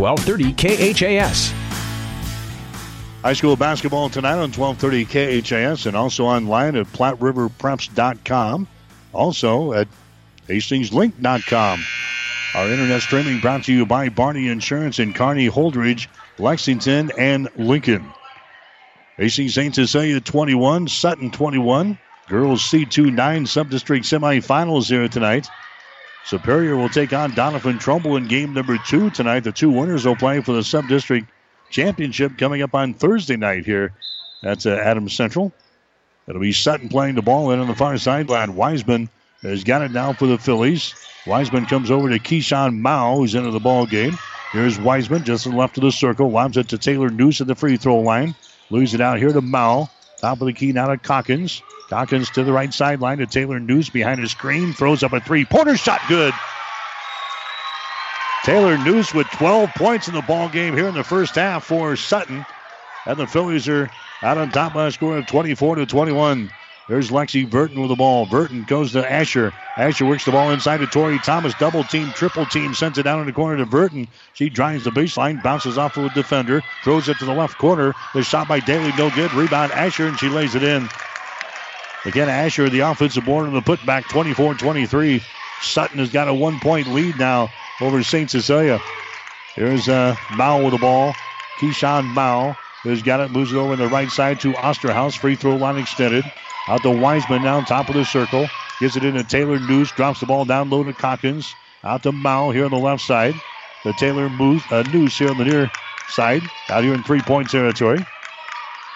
1230 KHAS. High school basketball tonight on 1230 KHAS and also online at PlatteRiverPreps.com. Also at HastingsLink.com. Our internet streaming brought to you by Barney Insurance in Kearney, Holdrege, Lexington, and Lincoln. Hastings St. Cecilia 21, Sutton 21. Girls C2 9 sub-district semifinals here tonight. Superior will take on Doniphan Trumbull in game number two tonight. The two winners will play for the sub-district championship coming up on Thursday night here. That's uh, Adams Central. It'll be Sutton playing the ball in on the far sideline. Wiseman has got it now for the Fillies. Wiseman comes over to Keyshawn Mao, who's into the ball game. Here's Wiseman just left of the circle. Lobs it to Taylor Noose at the free throw line. Lose it out here to Mao. Top of the key now to Calkins. Calkins to the right sideline to Taylor Noose behind his screen. Throws up a three. Porter shot good. Taylor Noose with 12 points in the ball game here in the first half for Sutton. And the Fillies are out on top by a score of 24 to 21. There's Lexi Burton with the ball. Burton goes to Asher. Asher works the ball inside to Tori Thomas. Double team, triple team, sends it down in the corner to Burton. She drives the baseline, bounces off of a defender, throws it to the left corner. The shot by Daly, no good. Rebound Asher, and she lays it in. Again, Asher, the offensive board on the putback, 24 23. Sutton has got a one point lead now over St. Cecilia. Here's uh, Mao with the ball. Keyshawn Mao has got it, moves it over the right side to Osterhaus. Free throw line extended. Out to Wiseman now, top of the circle. Gives it into Taylor Noose. Drops the ball down low to Calkins. Out to Mao here on the left side. The Taylor Moose, uh, Noose here on the near side. Out here in three point territory.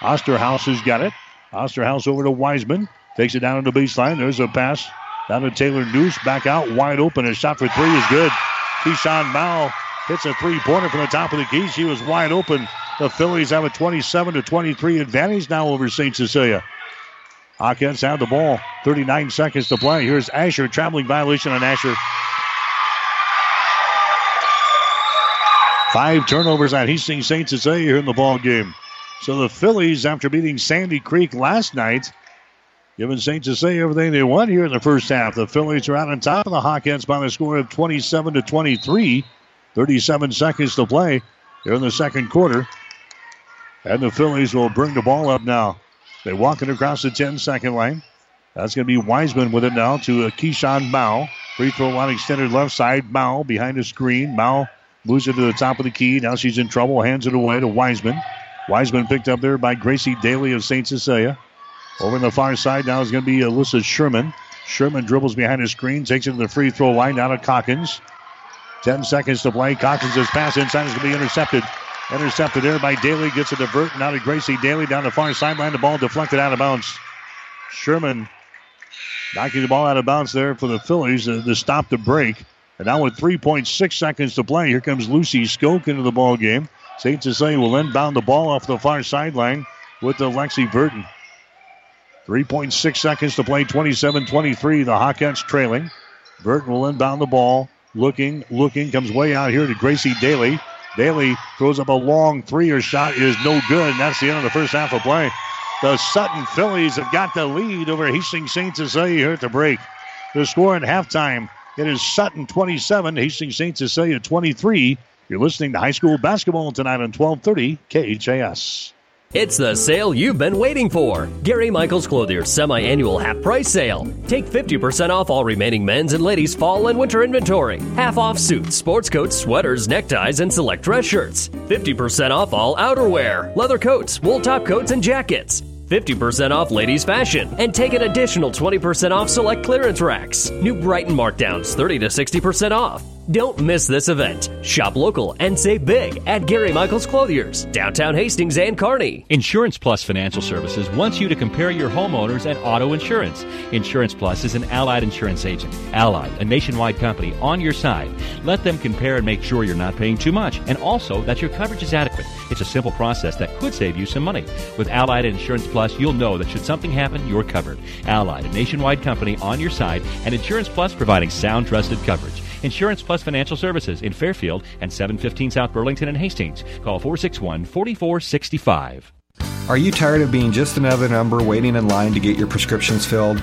Osterhaus has got it. Osterhaus over to Wiseman. Takes it down on the baseline. There's a pass down to Taylor Noose. Back out, wide open. A shot for three is good. Keyshawn Mao hits a three pointer from the top of the key. She was wide open. The Fillies have a 27 to 23 advantage now over St. Cecilia. Hawkins have the ball. 39 seconds to play. Here's Asher. Traveling violation on Asher. Five turnovers on Hastings St. Cecilia here in the ball game. So the Fillies, after beating Sandy Creek last night, giving St. Cecilia everything they want here in the first half. The Fillies are out on top of the Hawkins by the score of 27 to 23. 37 seconds to play here in the second quarter. And the Fillies will bring the ball up now. They walk it across the 10 second line. That's going to be Wiseman with it now to Keyshawn Mao. Free throw line extended left side. Mao behind the screen. Mao moves it to the top of the key. Now she's in trouble. Hands it away to Wiseman. Wiseman picked up there by Gracie Daly of St. Cecilia. Over on the far side now is going to be Alyssa Sherman. Sherman dribbles behind the screen, takes it to the free throw line down to Calkins. 10 seconds to play. Calkins' pass inside is going to be intercepted. Intercepted there by Daly. Gets a divert. Now to Gracie Daly down the far sideline. The ball deflected out of bounds. Sherman knocking the ball out of bounds there for the Fillies uh, to stop the break. And now with 3.6 seconds to play, here comes Lucy Skoke into the ball game. St. Cecilia will inbound the ball off the far sideline with the Lexi Burton. 3.6 seconds to play, 27 23. The Hawkins trailing. Burton will inbound the ball. Looking, looking, comes way out here to Gracie Daly. Daly throws up a long three or shot is no good, and that's the end of the first half of play. The Sutton Fillies have got the lead over Hastings St. Cecilia here at the break. The score at halftime it is Sutton 27, Hastings St. Cecilia 23. You're listening to high school basketball tonight on 1230 KHAS. It's the sale you've been waiting for. Gary Michaels Clothier's semi-annual half price sale. Take 50% off all remaining men's and ladies' fall and winter inventory. Half off suits, sports coats, sweaters, neckties, and select dress shirts. 50% off all outerwear, leather coats, wool top coats, and jackets. 50% off ladies' fashion, and take an additional 20% off select clearance racks. New Brighton markdowns 30 to 60% off. Don't miss this event. Shop local and save big at Gary Michaels Clothiers, downtown Hastings and Kearney. Insurance Plus Financial Services wants you to compare your homeowners and auto insurance. Insurance Plus is an allied insurance agent. Allied, a nationwide company on your side. Let them compare and make sure you're not paying too much and also that your coverage is adequate. It's a simple process that could save you some money. With Allied Insurance Plus, you'll know that should something happen, you're covered. Allied, a nationwide company on your side, and Insurance Plus providing sound, trusted coverage. Insurance Plus Financial Services in Fairfield and 715 South Burlington and Hastings. Call 461 4465. Are you tired of being just another number waiting in line to get your prescriptions filled?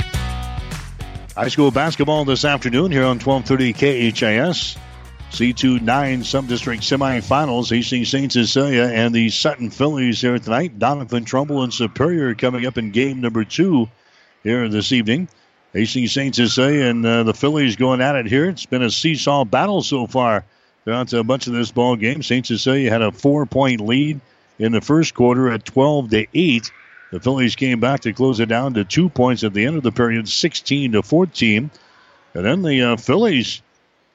High school basketball this afternoon here on 1230 KHAS. C2 9 Subdistrict semifinals. Hastings St. Cecilia and the Sutton Fillies here tonight. Doniphan Trumbull and Superior coming up in game number two here this evening. Hastings St. Cecilia and uh, the Fillies going at it here. It's been a seesaw battle so far throughout a bunch of this ball game. St. Cecilia had a four point lead in the first quarter at 12 to 8. The Fillies came back to close it down to two points at the end of the period, 16 to 14. And then the uh, Fillies,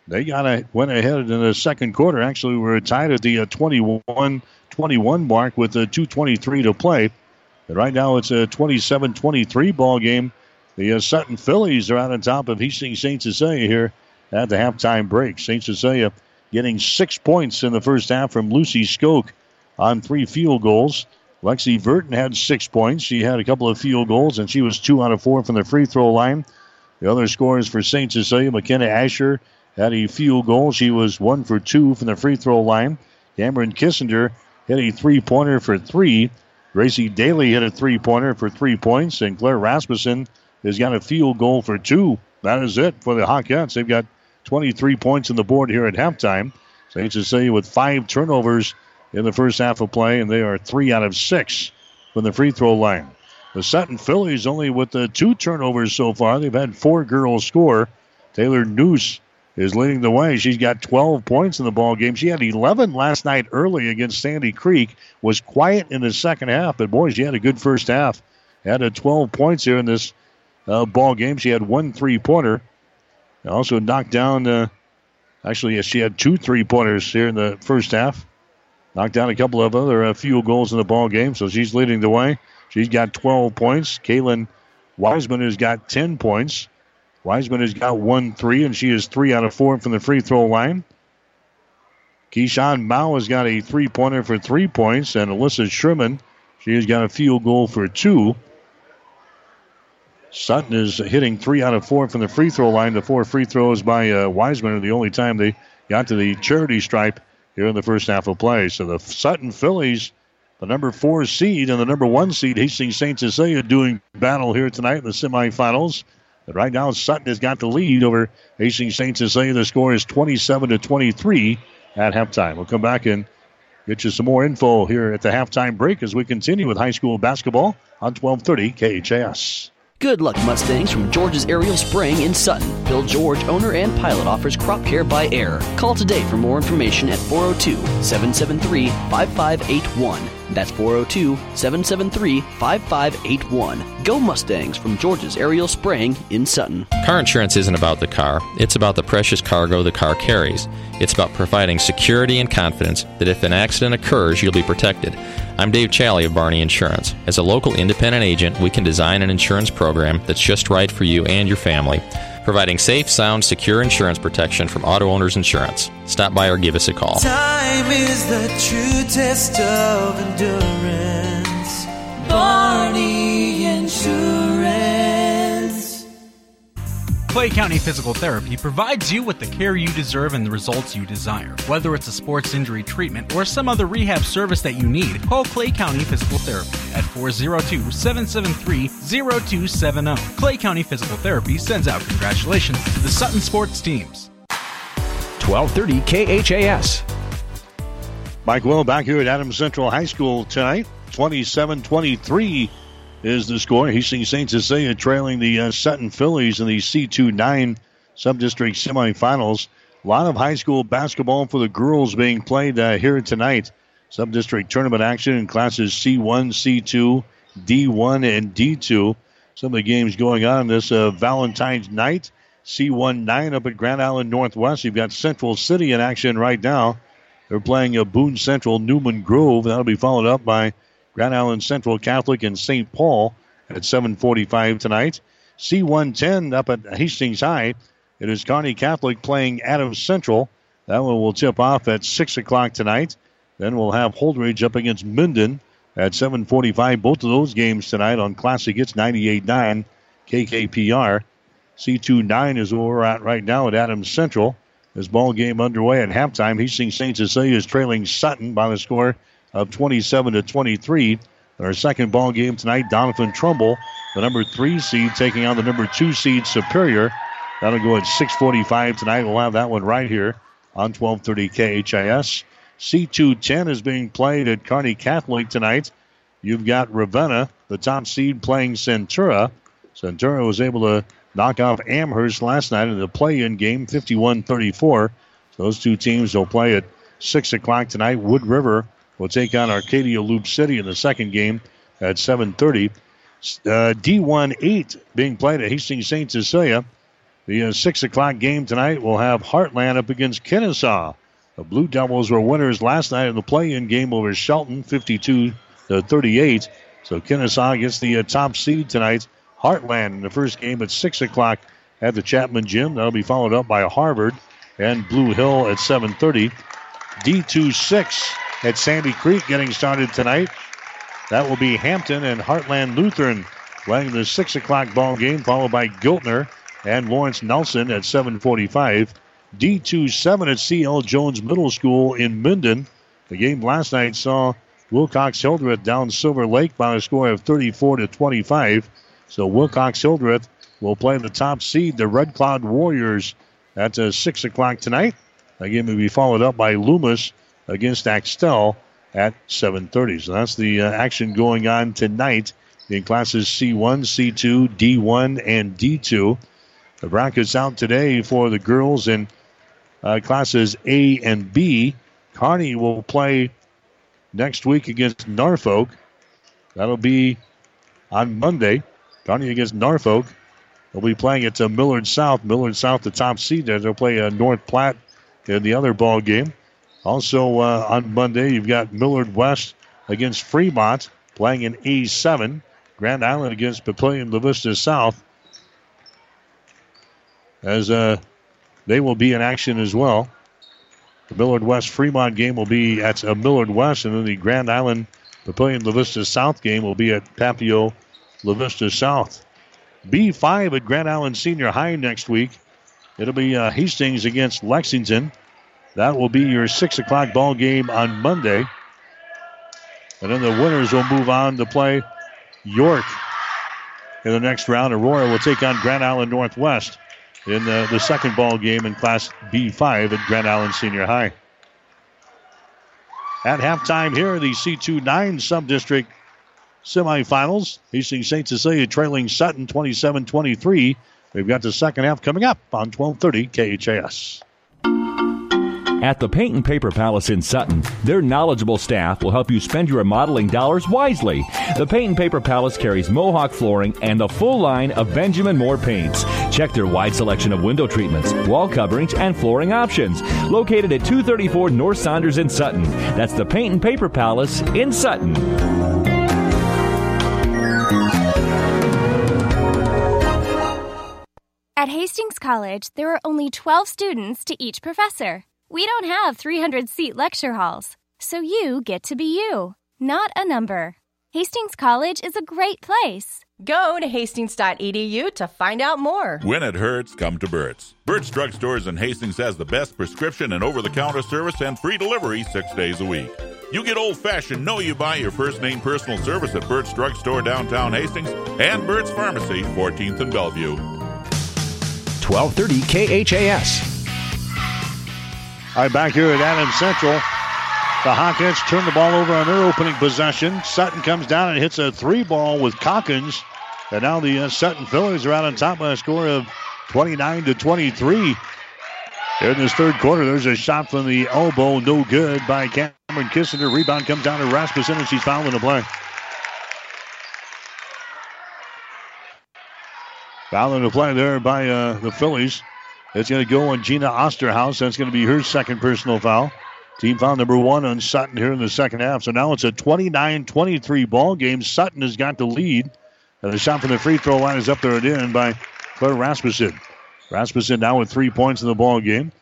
they got a, went ahead in the second quarter. Actually, we were tied at the uh, 21 21 mark with uh, 2.23 to play. And right now it's a 27 23 ball game. The uh, Sutton Fillies are out on top of Hastings St. Cecilia here at the halftime break. St. Cecilia getting six points in the first half from Lucy Skoke on three field goals. Lexi Burton had six points. She had a couple of field goals, and she was two out of four from the free throw line. The other scores for St. Cecilia, McKenna Asher had a field goal. She was one for two from the free throw line. Cameron Kissinger hit a three pointer for three. Gracie Daly hit a three pointer for three points, and Claire Rasmussen has got a field goal for two. That is it for the Hawkettes. They've got 23 points on the board here at halftime. St. Cecilia with five turnovers in the first half of play, and they are three out of six from the free throw line. The Sutton Fillies only with the two turnovers so far. They've had four girls score. Taylor Noose is leading the way. She's got 12 points in the ball game. She had 11 last night early against Sandy Creek. Was quiet in the second half, but boy, she had a good first half. Had a 12 points here in this uh, ball game. She had one three pointer. Also knocked down. Uh, actually, she had two three pointers here in the first half. Knocked down a couple of other uh, field goals in the ball game, so she's leading the way. She's got 12 points. Kaylin Wiseman has got 10 points. Wiseman has got one three, and she is three out of four from the free throw line. Keyshawn Mao has got a three pointer for three points, and Alyssa Sherman, she has got a field goal for two. Sutton is hitting three out of four from the free throw line. The four free throws by uh, Wiseman are the only time they got to the charity stripe here in the first half of play. So the Sutton Fillies, the number four seed and the number one seed, Hastings St. Cecilia, doing battle here tonight in the semifinals. But right now, Sutton has got the lead over Hastings St. Cecilia. The score is 27 to 23 at halftime. We'll come back and get you some more info here at the halftime break as we continue with high school basketball on 1230 KHAS. Good luck, Mustangs, from George's Aerial Spraying in Sutton. Bill George, owner and pilot, offers crop care by air. Call today for more information at 402 773 5581. That's 402 773 5581. Go Mustangs from George's Aerial Spraying in Sutton. Car insurance isn't about the car, it's about the precious cargo the car carries. It's about providing security and confidence that if an accident occurs, you'll be protected. I'm Dave Challey of Barney Insurance. As a local independent agent, we can design an insurance program that's just right for you and your family, providing safe, sound, secure insurance protection from Auto Owners Insurance. Stop by or give us a call. Time is the true test of endurance. Barney Clay County Physical Therapy provides you with the care you deserve and the results you desire. Whether it's a sports injury treatment or some other rehab service that you need, call Clay County Physical Therapy at 402 773 0270. Clay County Physical Therapy sends out congratulations to the Sutton sports teams. 1230 KHAS. Mike Will back here at Adams Central High School tonight. 27 23 is the score. Hastings St. Cecilia trailing the uh, Sutton Fillies in the C2 9 Subdistrict semifinals. A lot of high school basketball for the girls being played uh, here tonight. Subdistrict tournament action in classes C1, C2, D1, and D2. Some of the games going on this uh, Valentine's night. C1 9 up at Grand Island Northwest. You've got Central City in action right now. They're playing a Boone Central Newman Grove. That'll be followed up by Grand Island Central Catholic and St. Paul at 7:45 tonight. C110 up at Hastings High. It is Kearney Catholic playing Adams Central. That one will tip off at 6 o'clock tonight. Then we'll have Holdrege up against Minden at 7:45. Both of those games tonight on Classic Hits 98.9 KKPR. C2-9 is where we're at right now at Adams Central. This ball game underway at halftime. Hastings St. Cecilia is trailing Sutton by the score of 27 to 23. In Our second ball game tonight, Doniphan Trumbull, the number three seed, taking on the number two seed Superior. That'll go at 6:45 tonight. We'll have that one right here on 12:30 KHAS. C210 is being played at Kearney Catholic tonight. You've got Ravenna, the top seed, playing Centura. Centura was able to knock off Amherst last night in the play-in game, 51-34. So those two teams will play at 6 o'clock tonight. Wood River will take on Arcadia Loop City in the second game at 7.30. Uh, D1-8 being played at Hastings St. Cecilia. The uh, 6 o'clock game tonight will have Heartland up against Kenesaw. The Blue Devils were winners last night in the play-in game over Shelton, 52 to 38. So Kenesaw gets the uh, top seed tonight. Heartland in the first game at 6 o'clock at the Chapman Gym. That'll be followed up by Harvard and Blue Hill at 7.30. D2-6 at Sandy Creek getting started tonight. That will be Hampton and Heartland Lutheran playing the 6 o'clock ball game, followed by Giltner and Lawrence Nelson at 745. D27 at CL Jones Middle School in Minden. The game last night saw Wilcox Hildreth down Silver Lake by a score of 34 to 25. So Wilcox Hildreth will play the top seed, the Red Cloud Warriors, at uh, 6 o'clock tonight. The game will be followed up by Loomis against Axtell at 7.30. So that's the uh, action going on tonight in classes C1, C2, D1, and D2. The brackets out today for the girls in uh, classes A and B. Kearney will play next week against Norfolk. That'll be on Monday. Kearney against Norfolk. They'll be playing at uh, Millard South. Millard South, the top seed there. They'll play uh, North Platte in the other ball game. Also uh, on Monday, you've got Millard West against Fremont playing in A7. Grand Island against Papillion La Vista South. As uh, they will be in action as well. The Millard West Fremont game will be at uh, Millard West, and then the Grand Island Papillion La Vista South game will be at Papio La Vista South. B5 at Grand Island Senior High next week. It'll be uh, Hastings against Lexington. That will be your 6 o'clock ball game on Monday. And then the winners will move on to play York in the next round. Aurora will take on Grand Island Northwest in the, the second ball game in Class B5 at Grand Island Senior High. At halftime here, the C2 9 sub-district semifinals. Hastings St. Cecilia trailing Sutton 27-23. We've got the second half coming up on 1230 KHAS. At the Paint and Paper Palace in Sutton, their knowledgeable staff will help you spend your remodeling dollars wisely. The Paint and Paper Palace carries Mohawk flooring and the full line of Benjamin Moore paints. Check their wide selection of window treatments, wall coverings, and flooring options. Located at 234 North Saunders in Sutton. That's the Paint and Paper Palace in Sutton. At Hastings College, there are only 12 students to each professor. We don't have 300 seat lecture halls, so you get to be you, not a number. Hastings College is a great place. Go to hastings.edu to find out more. When it hurts, come to Burt's. Burt's Drugstores in Hastings has the best prescription and over the counter service and free delivery six days a week. You get old fashioned, know you buy your first name personal service at Burt's Drugstore downtown Hastings and Burt's Pharmacy, 14th and Bellevue. 1230 KHAS. Right, back here at Adams Central. The Hawkins turn the ball over on their opening possession. Sutton comes down and hits a three ball with Calkins. And now the uh, Sutton Fillies are out on top by a score of 29 to 23. In this third quarter, there's a shot from the elbow, no good by Cameron Kissinger. Rebound comes down to Rasmussen, and she's fouled the play. Foul in the play there by uh, the Fillies. It's going to go on Gina Osterhaus. That's going to be her second personal foul. Team foul number one on Sutton here in the second half. So now it's a 29-23 ball game. Sutton has got the lead. And the shot from the free throw line is up there and in by Claire Rasmussen. Rasmussen now with three points in the ball game.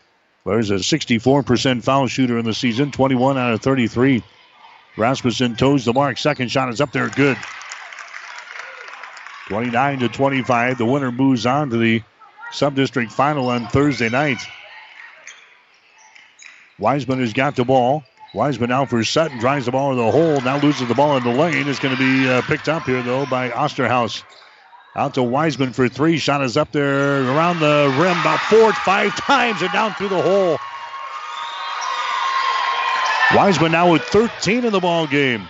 Claire's a 64% foul shooter in the season, 21 out of 33. Rasmussen toes the mark. Second shot is up there, good. 29 to 25. The winner moves on to the sub-district final on Thursday night. Wiseman has got the ball. Wiseman now for Sutton drives the ball in the hole. Now loses the ball in the lane. It's going to be uh, picked up here though by Osterhaus. Out to Wiseman for three. Shot is up there around the rim about four, five times and down through the hole. Wiseman now with 13 in the ball game.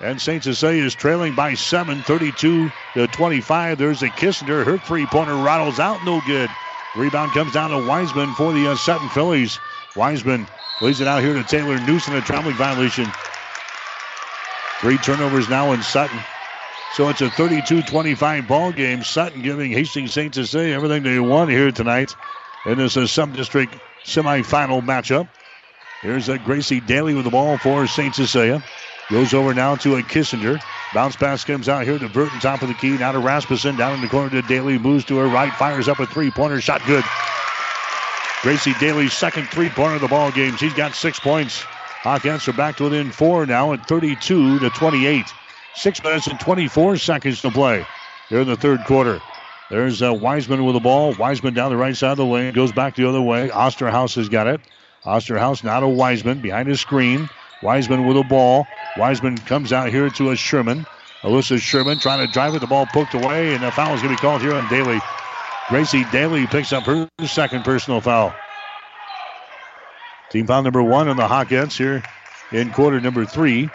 And St. Cecilia is trailing by 7, 32 to 25. There's a Kissinger. Her three pointer rattles out, no good. Rebound comes down to Wiseman for the uh, Sutton Fillies. Wiseman lays it out here to Taylor Newsom, a traveling violation. Three turnovers now in Sutton. So it's a 32-25 ball game. Sutton giving Hastings St. Cecilia everything they want here tonight in this uh, sub-district semifinal matchup. Here's a Gracie Daly with the ball for St. Cecilia. Goes over now to a Kissinger. Bounce pass comes out here to Burton, top of the key. Now to Rasmussen, down in the corner to Daly. Moves to her right, fires up a three-pointer shot. Good. Gracie Daly's second three-pointer of the ball game. She's got six points. Hawkins are back to within four now at 32 to 28. Six minutes and 24 seconds to play here in the third quarter. There's uh, Wiseman with the ball. Wiseman down the right side of the lane. Goes back the other way. Osterhaus has got it. Osterhaus now to Wiseman behind his screen. Wiseman with the ball. Wiseman comes out here to a Sherman. Alyssa Sherman trying to drive it. The ball poked away, and a foul is going to be called here on Daly. Gracie Daly picks up her second personal foul. Team foul number one on the Hawkettes here in quarter number three.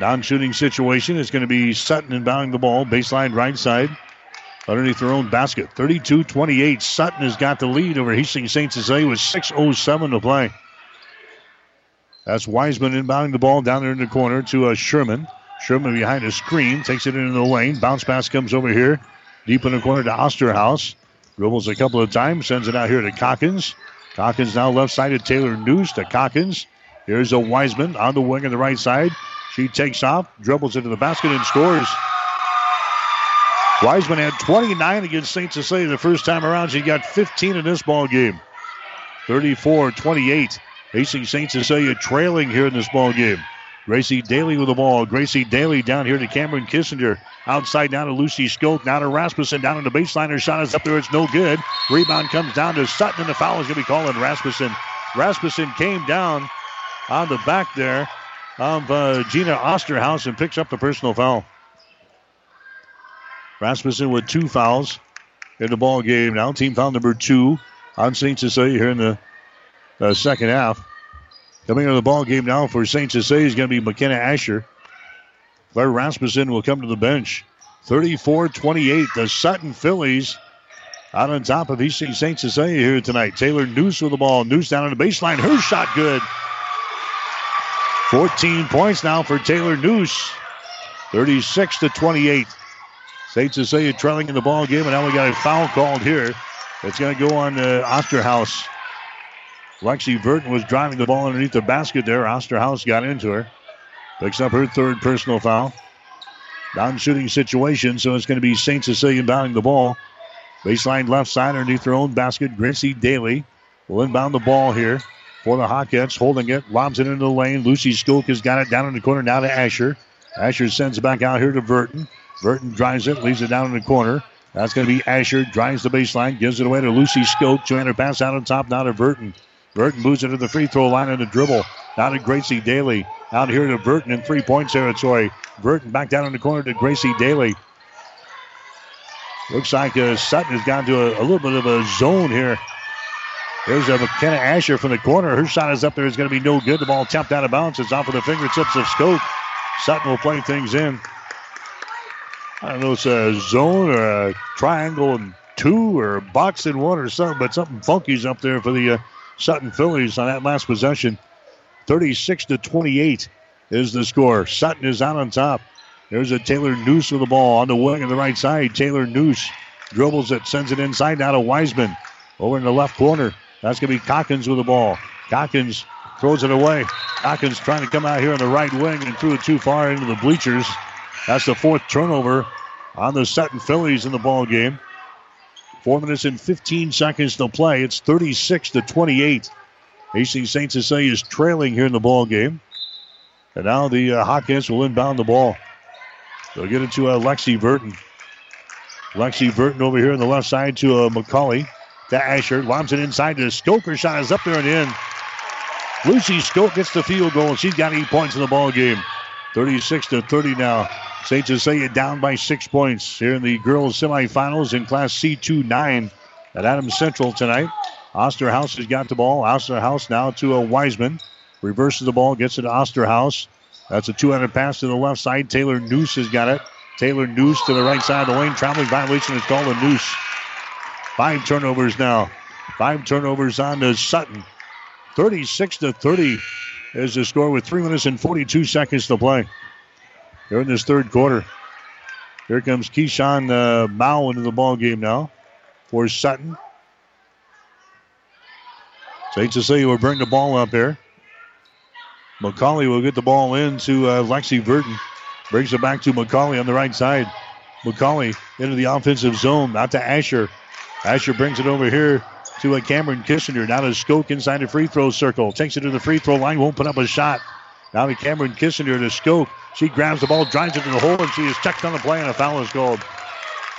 Non shooting situation is going to be Sutton inbounding the ball, baseline right side, underneath their own basket. 32 28. Sutton has got the lead over Hastings St. Cecilia with 6.07 to play. That's Wiseman inbounding the ball down there in the corner to uh, Sherman. Sherman behind a screen, takes it into the lane. Bounce pass comes over here, deep in the corner to Osterhaus. Dribbles a couple of times, sends it out here to Calkins. Calkins now left side to Taylor Noose to Calkins. Here's a Wiseman on the wing on the right side. She takes off, dribbles into the basket, and scores. Wiseman had 29 against St. Cecilia the first time around. She got 15 in this ball game. 34 28. Hastings St. Cecilia trailing here in this ball game. Gracie Daly with the ball. Gracie Daly down here to Cameron Kissinger. Outside down to Lucy Skoke. Now to Rasmussen down on the baseline. Her shot is up there. It's no good. Rebound comes down to Sutton, and the foul is going to be called on Rasmussen. Rasmussen came down on the back there of uh, Gina Osterhaus and picks up the personal foul. Rasmussen with two fouls in the ball game now. Team foul number two on St. Cecilia here in the uh, second half. Coming into the ball game now for St. Cecilia is going to be McKenna Asher. Claire Rasmussen will come to the bench. 34-28. The Sutton Fillies out on top of East St. Cecilia here tonight. Taylor Noose with the ball. Noose down on the baseline. Her shot good. 14 points now for Taylor Noose. 36 to 28. St. Cecilia trailing in the ball game, and now we got a foul called here. It's going to go on uh, Osterhaus. Lexi Burton was driving the ball underneath the basket there. Osterhaus got into her. Picks up her third personal foul. Non shooting situation, so it's going to be St. Cecilia inbounding the ball. Baseline left side underneath their own basket. Gracie Daly will inbound the ball here for the Hawkettes. Holding it, lobs it into the lane. Lucy Skoke has got it down in the corner now to Asher. Asher sends it back out here to Burton. Burton drives it, leaves it down in the corner. That's going to be Asher. Drives the baseline, gives it away to Lucy Skoke. Two-hander pass out on top now to Burton. Burton moves into the free throw line and a dribble. Now to Gracie Daly. Out here to Burton in three point territory. Burton back down in the corner to Gracie Daly. Looks like uh, Sutton has gone to a, a, little bit of a zone here There's a McKenna Asher from the corner. Her shot is up there. Is going to be no good. The ball tapped out of bounds. It's off of the fingertips of Skoke. Sutton will play things in. I don't know. It's a zone or a triangle and two or a box and one or something, but something funky's up there for the uh, Sutton Fillies on that last possession. 36 to 28 is the score. Sutton is out on top. There's a Taylor Noose with the ball on the wing on the right side. Taylor Noose dribbles it, sends it inside now to Wiseman. Over in the left corner. That's going to be Calkins with the ball. Calkins throws it away. Calkins trying to come out here on the right wing and threw it too far into the bleachers. That's the fourth turnover on the Sutton Fillies in the ball game. Four minutes and 15 seconds to play. It's 36 to 28. Hastings St. Cecilia is trailing here in the ball game. And now the uh, Hawkins will inbound the ball. They'll get it to uh, Lexi Burton. Lexi Burton over here on the left side to uh, McCauley. To Asher. Lobs it inside to Stoker. Shot is up there and in. Lucy Skoke gets the field goal, and she's got eight points in the ball game. 36 to 30 now. St. Cecilia down by six points here in the girls semifinals in Class C2 9 at Adams Central tonight. Osterhaus has got the ball. Osterhaus now to a Wiseman. Reverses the ball, gets it to Osterhaus. That's a two-handed pass to the left side. Taylor Noose has got it. Taylor Noose to the right side of the lane. Traveling violation is called a Noose. Five turnovers now. Five turnovers on to Sutton. 36 to 30 is the score with three minutes and 42 seconds to play. Here in this third quarter. Here comes Keyshawn uh, Mao into the ball game now for Sutton. St. Cecilia will bring the ball up here. McCauley will get the ball into uh, Lexi Burton. Brings it back to McCauley on the right side. McCauley into the offensive zone. Out to Asher. Asher brings it over here to a Cameron Kissinger. Now to Skoke inside the free throw circle. Takes it to the free throw line. Won't put up a shot. Now to Cameron Kissinger to Skoke. She grabs the ball, drives it the hole, and she is checked on the play, and a foul is called.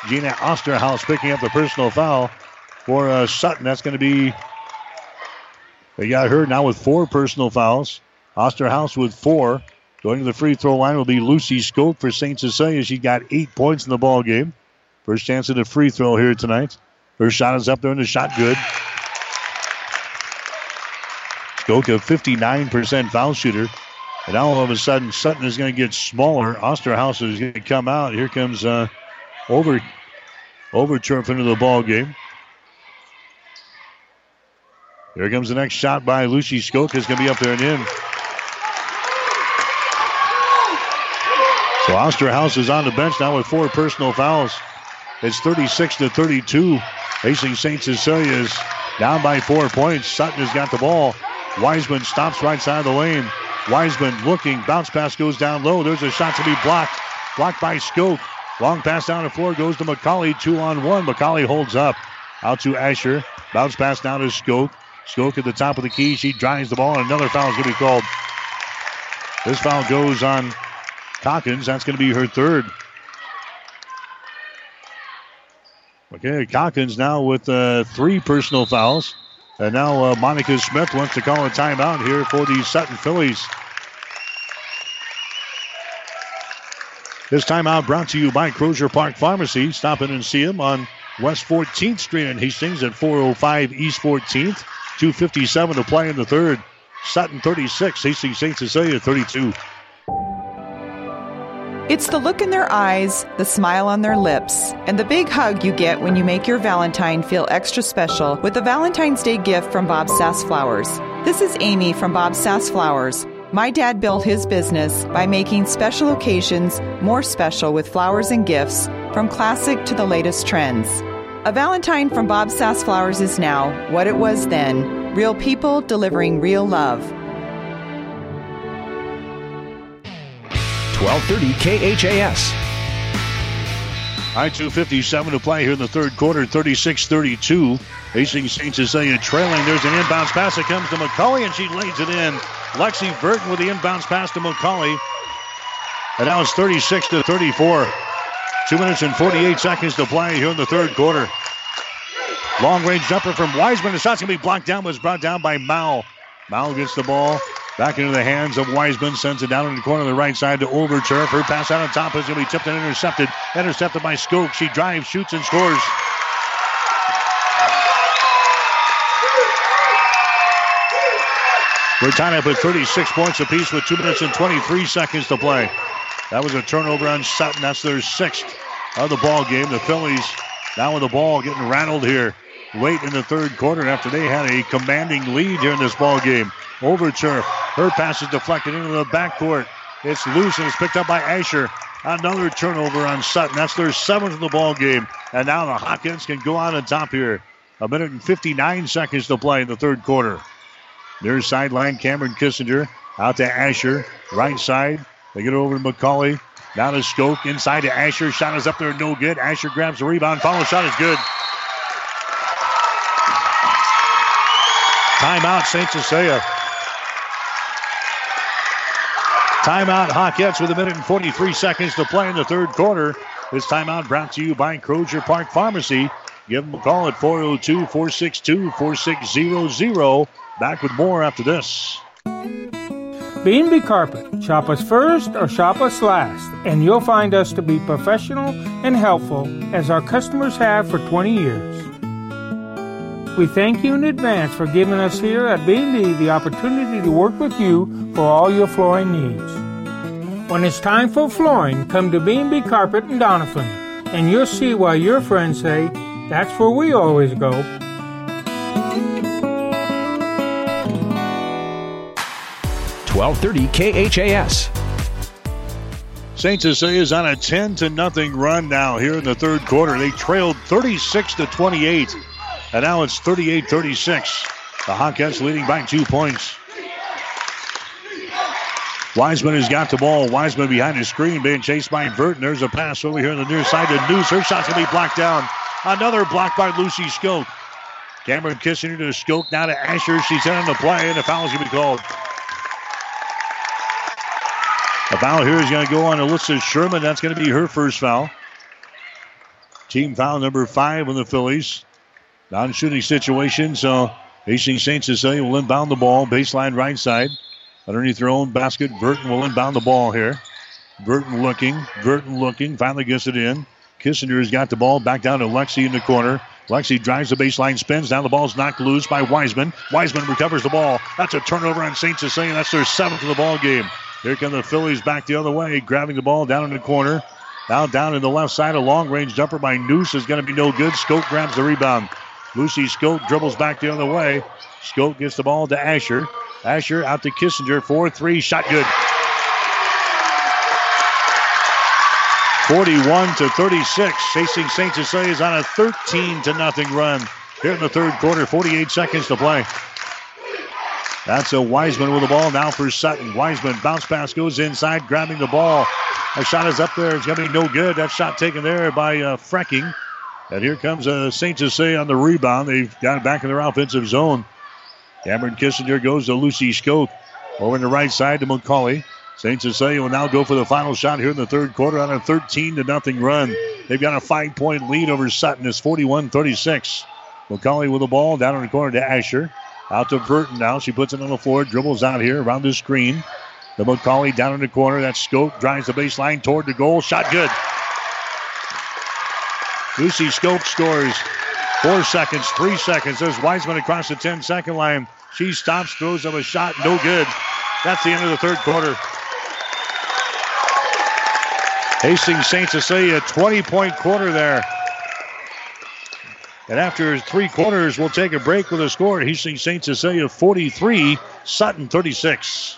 Gina Osterhaus picking up the personal foul for uh, Sutton. That's going to be. They got her now with four personal fouls. Osterhaus with four. Going to the free throw line will be Lucy Skoke for St. Cecilia. She got eight points in the ball game. First chance at a free throw here tonight. Her shot is up there and the shot good. Skoke, a 59% foul shooter. And now all of a sudden, Sutton is going to get smaller. Osterhaus is going to come out. Here comes uh, over Overturf into the ball game. Here comes the next shot by Lucy Skoke. Is going to be up there and in. So Osterhaus is on the bench now with four personal fouls. It's 36 to 32. Hastings St. Cecilia is down by four points. Sutton has got the ball. Wiseman stops right side of the lane. Wiseman looking. Bounce pass goes down low. There's a shot to be blocked. Blocked by Skoke. Long pass down the floor goes to McCauley. Two on one. McCauley holds up. Out to Asher. Bounce pass down to Skoke. Skoke at the top of the key. She drives the ball, and another foul is going to be called. This foul goes on Calkins. That's going to be her third. Okay, Calkins now with uh, three personal fouls. And now uh, Monica Smith wants to call a timeout here for the Sutton Fillies. This timeout brought to you by Crozier Park Pharmacy. Stop in and see them on West 14th Street in Hastings at 405 East 14th. 257 to play in the third. Sutton 36, Hastings St. Cecilia 32. It's the look in their eyes, the smile on their lips, and the big hug you get when you make your Valentine feel extra special with a Valentine's Day gift from Bob Sass Flowers. This is Amy from Bob Sass Flowers. My dad built his business by making special occasions more special with flowers and gifts, from classic to the latest trends. A Valentine from Bob Sass Flowers is now what it was then real people delivering real love. 1230 KHAS. I 257 to play here in the third quarter, 36 32. Hastings St. Cecilia trailing. There's an inbounds pass that comes to McCauley, and she lays it in. Lexi Burton with the inbounds pass to McCauley. And now it's 36 to 34. Two minutes and 48 seconds to play here in the third quarter. Long range jumper from Wiseman. The shot's going to be blocked down, it's brought down by Mao. Mao gets the ball back into the hands of Wiseman. Sends it down in the corner of the right side to Overturf. Her pass out on top is going to be tipped and intercepted. Intercepted by Skoke. She drives, shoots, and scores. We're tied up at 36 points apiece with 2 minutes and 23 seconds to play. That was a turnover on Sutton. That's their sixth of the ball game. The Fillies now with the ball getting rattled here late in the third quarter after they had a commanding lead here in this ball game. Overturf. Her pass is deflected into the backcourt. It's loose and it's picked up by Asher. Another turnover on Sutton. That's their seventh of the ball game. And now the Hawkins can go on the top here. A minute and 59 seconds to play in the third quarter. Near sideline, Cameron Kissinger out to Asher. Right side. They get it over to McCauley. Now to Skoke. Inside to Asher. Shot is up there, no good. Asher grabs the rebound. Follow shot is good. Timeout, St. Cecilia. Timeout, Hawkettes with a minute and 43 seconds to play in the third quarter. This timeout brought to you by Crozier Park Pharmacy. Give them a call at 402 462 4600. Back with more after this. B&B Carpet. Shop us first or shop us last, and you'll find us to be professional and helpful as our customers have for 20 years. We thank you in advance for giving us here at B&B the opportunity to work with you for all your flooring needs. When it's time for flooring, come to B&B Carpet in Doniphan, and you'll see why your friends say, that's where we always go. 1230 KHAS. St. Cecilia is on a 10 to nothing run now here in the third quarter. They trailed 36 to 28, and now it's 38 36. The Hawkettes leading by two points. Wiseman has got the ball. Wiseman behind the screen, being chased by Burton. There's a pass over here on the near side to Noose. Her shot's going to be blocked down. Another block by Lucy Skoke. Cameron kissing Kissinger to Skoke, now to Asher. She's in on the play, and the foul's going to be called. A foul here is going to go on Alyssa Sherman. That's going to be her first foul. Team foul number five on the Fillies. Non shooting situation, so Hastings St. Cecilia will inbound the ball. Baseline right side. Underneath their own basket, Burton will inbound the ball here. Burton looking, Burton looking, finally gets it in. Kissinger's got the ball back down to Lexi in the corner. Lexi drives the baseline, spins down. The ball's knocked loose by Wiseman. Wiseman recovers the ball. That's a turnover on St. Cecilia. That's their seventh of the ball game. Here come the Fillies back the other way, grabbing the ball down in the corner. Now down in the left side, a long range jumper by Noose is going to be no good. Skoke grabs the rebound. Lucy Skoke dribbles back the other way. Skoke gets the ball to Asher. Asher out to Kissinger. 4 3, shot good. 41 to 36. Hastings St. Cecilia is on a 13 to nothing run here in the third quarter. 48 seconds to play. That's a Wiseman with the ball now for Sutton. Wiseman bounce pass goes inside, grabbing the ball. A shot is up there. It's going to be no good. That shot taken there by uh, Frecking. And here comes uh, St. Cecilia on the rebound. They've got it back in their offensive zone. Cameron Kissinger goes to Lucy Skoke. Over on the right side to McCauley. St. Cecilia will now go for the final shot here in the third quarter on a 13 to nothing run. They've got a five point lead over Sutton. It's 41 36. McCauley with the ball down in the corner to Asher. Out to Burton now. She puts it on the floor, dribbles out here around the screen. The McCauley down in the corner. That's Skoke. Drives the baseline toward the goal. Shot good. Lucy Skoke scores. Four seconds, three seconds. There's Wiseman across the 10 second line. She stops, throws up a shot. No good. That's the end of the third quarter. Hastings St. Cecilia, 20 point quarter there. And after three quarters, we'll take a break with a score. Hastings St. Cecilia 43, Sutton 36.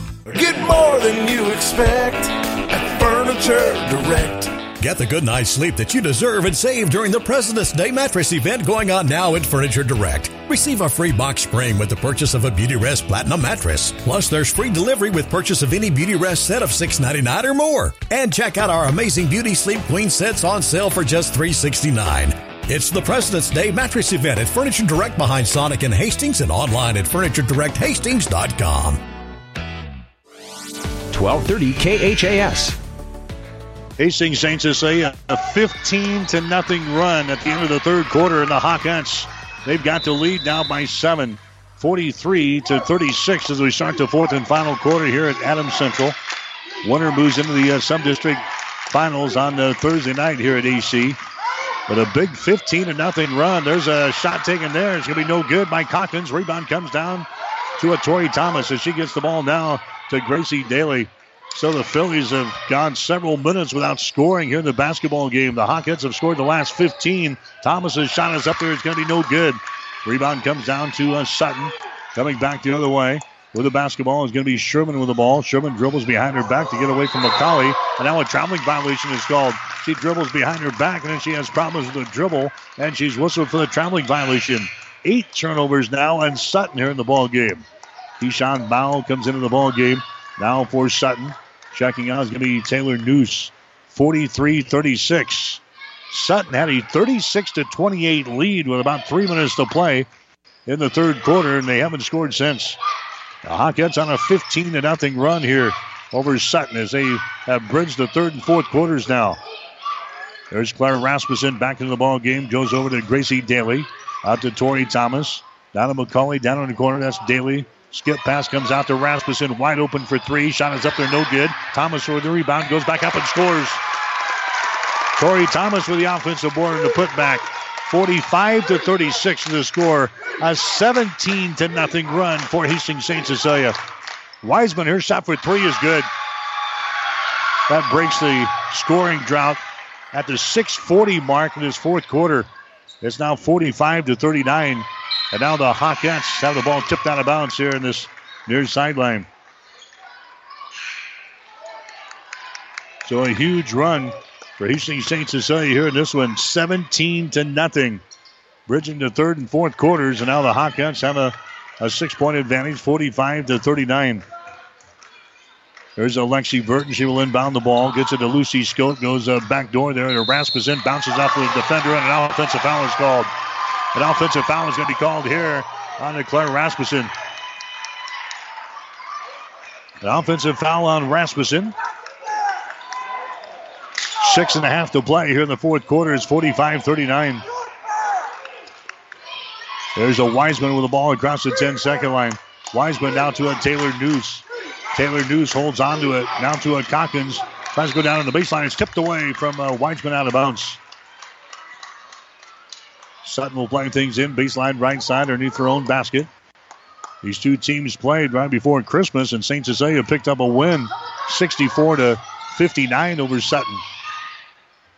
Get more than you expect at Furniture Direct. Get the good night's sleep that you deserve and save during the President's Day mattress event going on now at Furniture Direct. Receive a free box spring with the purchase of a Beauty Rest Platinum mattress. Plus, there's free delivery with purchase of any Beauty Rest set of $6.99 or more. And check out our amazing Beauty Sleep Queen sets on sale for just $3.69. It's the President's Day mattress event at Furniture Direct behind Sonic and Hastings and online at FurnitureDirectHastings.com. 1230 KHAS. Hastings St. Cecilia a 15 to nothing run at the end of the third quarter in the Hawkettes. They've got the lead now by seven, 43 to 36 as we start the fourth and final quarter here at Adams Central. Winner moves into the uh, sub-district finals on Thursday night here at AC. But a big 15 to nothing run. There's a shot taken there. It's going to be no good by Calkins. Rebound comes down to a Tori Thomas as she gets the ball now to Gracie Daly. So the Fillies have gone several minutes without scoring here in the basketball game. The Hawkettes have scored the last 15. Thomas's shot is up there. It's going to be no good. Rebound comes down to uh, Sutton. Coming back the other way with the basketball is going to be Sherman with the ball. Sherman dribbles behind her back to get away from McCauley. And now a traveling violation is called. She dribbles behind her back and then she has problems with the dribble. And she's whistled for the traveling violation. Eight turnovers now and Sutton here in the ball game. Keyshawn Bow comes into the ball game. Now for Sutton. Checking out is going to be Taylor Noose. 43 36. Sutton had a 36 to 28 lead with about three minutes to play in the third quarter, and they haven't scored since. The Hawkettes on a 15 to nothing run here over Sutton as they have bridged the third and fourth quarters now. There's Claire Rasmussen back into the ball game. Goes over to Gracie Daly. Out to Tori Thomas. Down to McCauley. Down in the corner. That's Daly. Skip pass comes out to Rasmussen, wide open for three. Shot is up there, no good. Thomas with the rebound, goes back up and scores. Tori Thomas with the offensive board and the putback. 45 to 36 is the score. A 17 to nothing run for Hastings St. Cecilia. Wiseman, her shot for three is good. That breaks the scoring drought at the 640 mark in this fourth quarter. It's now 45 to 39. And now the Hawkettes have the ball tipped out of bounds here in this near sideline. So a huge run for Hastings St. Cecilia here in this one, 17 to nothing. Bridging the third and fourth quarters, and now the Hawkettes have a, a six-point advantage, 45 to 39. There's Alexi Burton. She will inbound the ball. Gets it to Lucy Skoke. Goes uh, back door there to Rasmussen. Bounces off the defender, and an offensive foul is called. An offensive foul is going to be called here on Claire Rasmussen. An offensive foul on Rasmussen. Six and a half to play here in the fourth quarter. It's 45 39. There's a Wiseman with the ball across the 10 second line. Wiseman now to a Taylor Noose. Taylor Noose holds on to it. Now to a Calkins. Tries to go down on the baseline. It's tipped away from uh, Wiseman out of bounds. Sutton will play things in baseline right side underneath their own basket. These two teams played right before Christmas, and St. Cecilia picked up a win 64 to 59 over Sutton.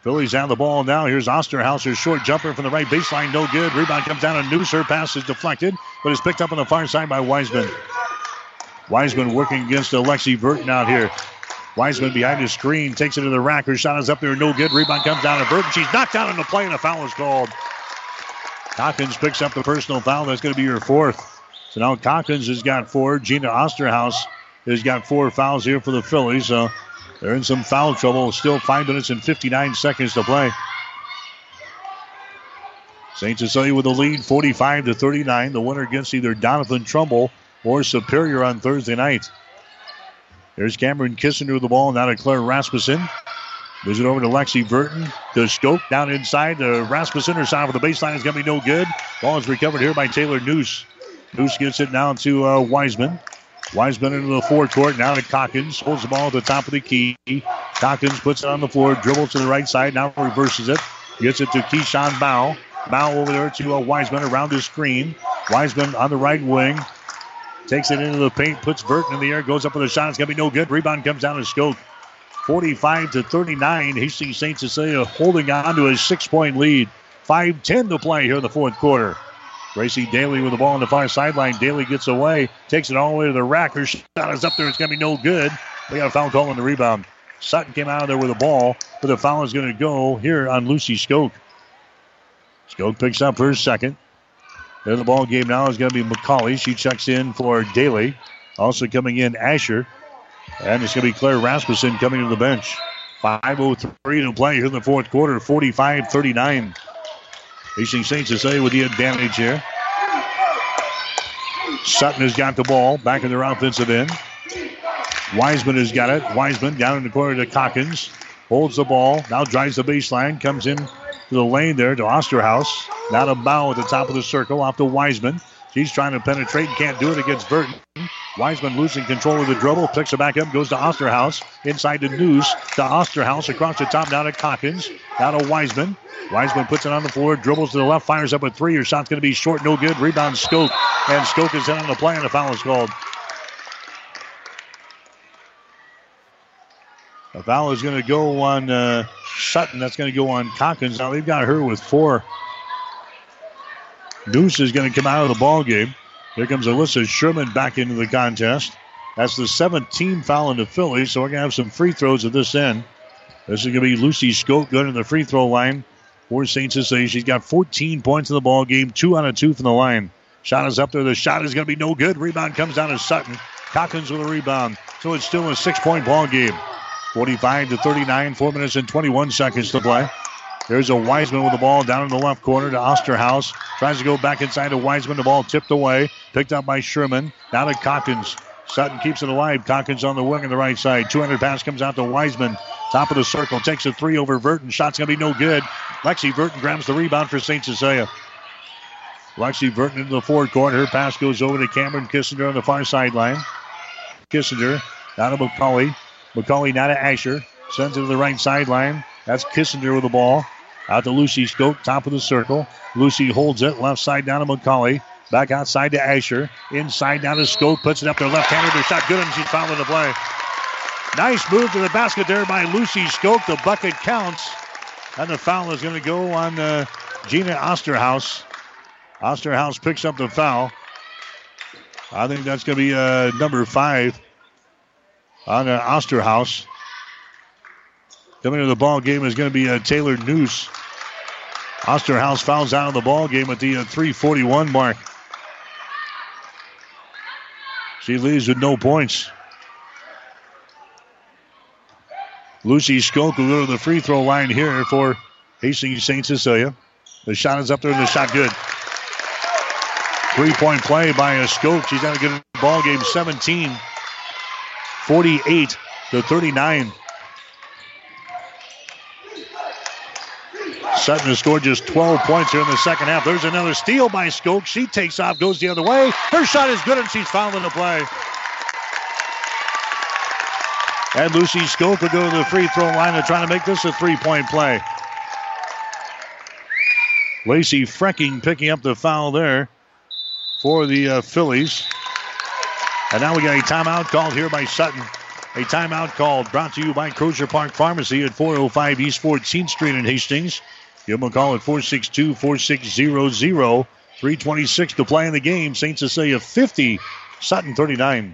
Fillies have the ball now. Here's Osterhauser, short jumper from the right baseline, no good. Rebound comes down, and Noose. Her pass is deflected, but is picked up on the far side by Wiseman. Wiseman working against Alexi Burton out here. Wiseman behind the screen takes it to the rack. Her shot is up there, no good. Rebound comes down to Burton. She's knocked down on the play, and a foul is called. Calkins picks up the personal foul. That's going to be your fourth. So now Calkins has got four. Gina Osterhaus has got four fouls here for the Fillies. So they're in some foul trouble. Still five minutes and 59 seconds to play. St. Cecilia with the lead, 45 to 39. The winner against either Doniphan Trumbull or Superior on Thursday night. There's Cameron Kissinger with the ball. Now to Claire Rasmussen. Moves it over to Lexi Burton. To Skoke down inside. The Rasmussen. Her side for the baseline is going to be no good. Ball is recovered here by Taylor Noose. Noose gets it down to uh, Wiseman. Wiseman into the forecourt. Now to Calkins. Holds the ball at the top of the key. Calkins puts it on the floor. Dribbles to the right side. Now reverses it. Gets it to Keyshawn Bow. Bow over there to uh, Wiseman around his screen. Wiseman on the right wing. Takes it into the paint. Puts Burton in the air. Goes up with a shot. It's going to be no good. Rebound comes down to Skoke. 45 to 39. Hastings St. Cecilia uh, holding on to a six point lead. 5 10 to play here in the fourth quarter. Gracie Daly with the ball on the far sideline. Daly gets away, takes it all the way to the rack. Her shot is up there. It's going to be no good. They got a foul call on the rebound. Sutton came out of there with the ball, but the foul is going to go here on Lucy Skoke. Skoke picks up her second. Then the ball game now is going to be McCauley. She checks in for Daly. Also coming in, Asher. And it's going to be Claire Rasmussen coming to the bench. 5.03 to play here in the fourth quarter, 45 39. Hastings St. Cecilia with the advantage here. Sutton has got the ball back in their offensive end. Wiseman has got it. Wiseman down in the corner to Calkins. Holds the ball. Now drives the baseline. Comes in to the lane there to Osterhaus. Now to Bow at the top of the circle off to Wiseman. She's trying to penetrate and can't do it against Burton. Wiseman losing control of the dribble, picks it back up, goes to Osterhaus. Inside to Noose, to Osterhaus, across the top, now to Calkins, now to Wiseman. Wiseman puts it on the floor, dribbles to the left, fires up a three. Your shot's going to be short, no good. Rebound Skoke, and Skoke is in on the play, and a foul is called. A foul is going to go on uh, Sutton. That's going to go on Calkins. Now they've got her with four. Noose is going to come out of the ball game. Here comes Alyssa Sherman back into the contest. That's the 17th foul in the Fillies, so we're going to have some free throws at this end. This is going to be Lucy Skoke going to the free throw line for St. Cecilia. She's got 14 points in the ball game, two out of two from the line. Shot is up there. The shot is going to be no good. Rebound comes down to Sutton. Calkins with a rebound. So it's still a six point ball game. 45 to 39, four minutes and 21 seconds to play. There's a Wiseman with the ball down in the left corner to Osterhaus. Tries to go back inside to Wiseman. The ball tipped away. Picked up by Sherman. Now to Calkins. Sutton keeps it alive. Calkins on the wing on the right side. 200 pass comes out to Wiseman. Top of the circle. Takes a three over Burton. Shot's going to be no good. Lexi Burton grabs the rebound for St. Cecilia. Lexi Burton into the forward court. Her pass goes over to Cameron Kissinger on the far sideline. Kissinger down to McCauley. McCauley now to Asher. Sends it to the right sideline. That's Kissinger with the ball. Out to Lucy Skoke, top of the circle. Lucy holds it, left side down to McCauley. Back outside to Asher. Inside down to Skoke, puts it up there left-handed. The shot good, and she's fouling the play. Nice move to the basket there by Lucy Skoke. The bucket counts. And the foul is going to go on uh, Gina Osterhaus. Osterhaus picks up the foul. I think that's going to be uh, number five on uh, Osterhaus. Coming to the ball game is going to be uh, Taylor Noose. Osterhaus fouls out of the ball game at the uh, 341 mark. She leaves with no points. Lucy Skoke will go to the free throw line here for Hastings St. Cecilia. The shot is up there and the shot good. Three point play by a Skoke. She's had a good ball game 17 48 to 39. Sutton has scored just 12 points here in the second half. There's another steal by Skoke. She takes off, goes the other way. Her shot is good, and she's fouling the play. And Lucy Skoke will go to the free throw line to try to make this a three point play. Lacey Frecking picking up the foul there for the uh, Fillies. And now we got a timeout called here by Sutton. A timeout called brought to you by Crozier Park Pharmacy at 405 East 14th Street in Hastings. Give them a call at 462 4600. 326 to play in the game. St. Cecilia 50, Sutton 39.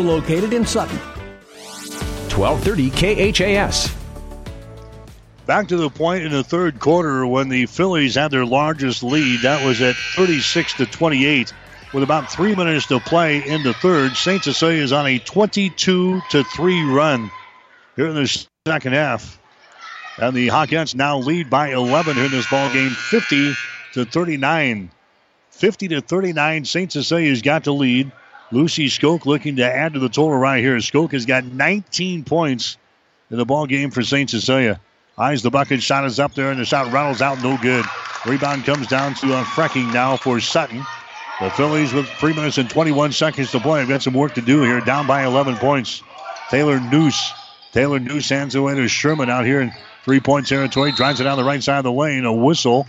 located in Sutton. 1230 KHAS. Back to the point in the third quarter when the Fillies had their largest lead. That was at 36 to 28. With about three minutes to play in the third, St. Cecilia is on a 22 to 3 run here in the second half. And the Hawkettes now lead by 11 here in this ball game, 50 to 39. 50 to 39, St. Cecilia's got the lead. Lucy Skoke looking to add to the total right here. Skoke has got 19 points in the ball game for St. Cecilia. Eyes the bucket, shot is up there, and the shot rattles out, no good. Rebound comes down to uh, Frecking now for Sutton. The Fillies with three minutes and 21 seconds to play. have got some work to do here, down by 11 points. Taylor Noose. Taylor Noose hands away to Sherman out here in three point territory. Drives it down the right side of the lane. A whistle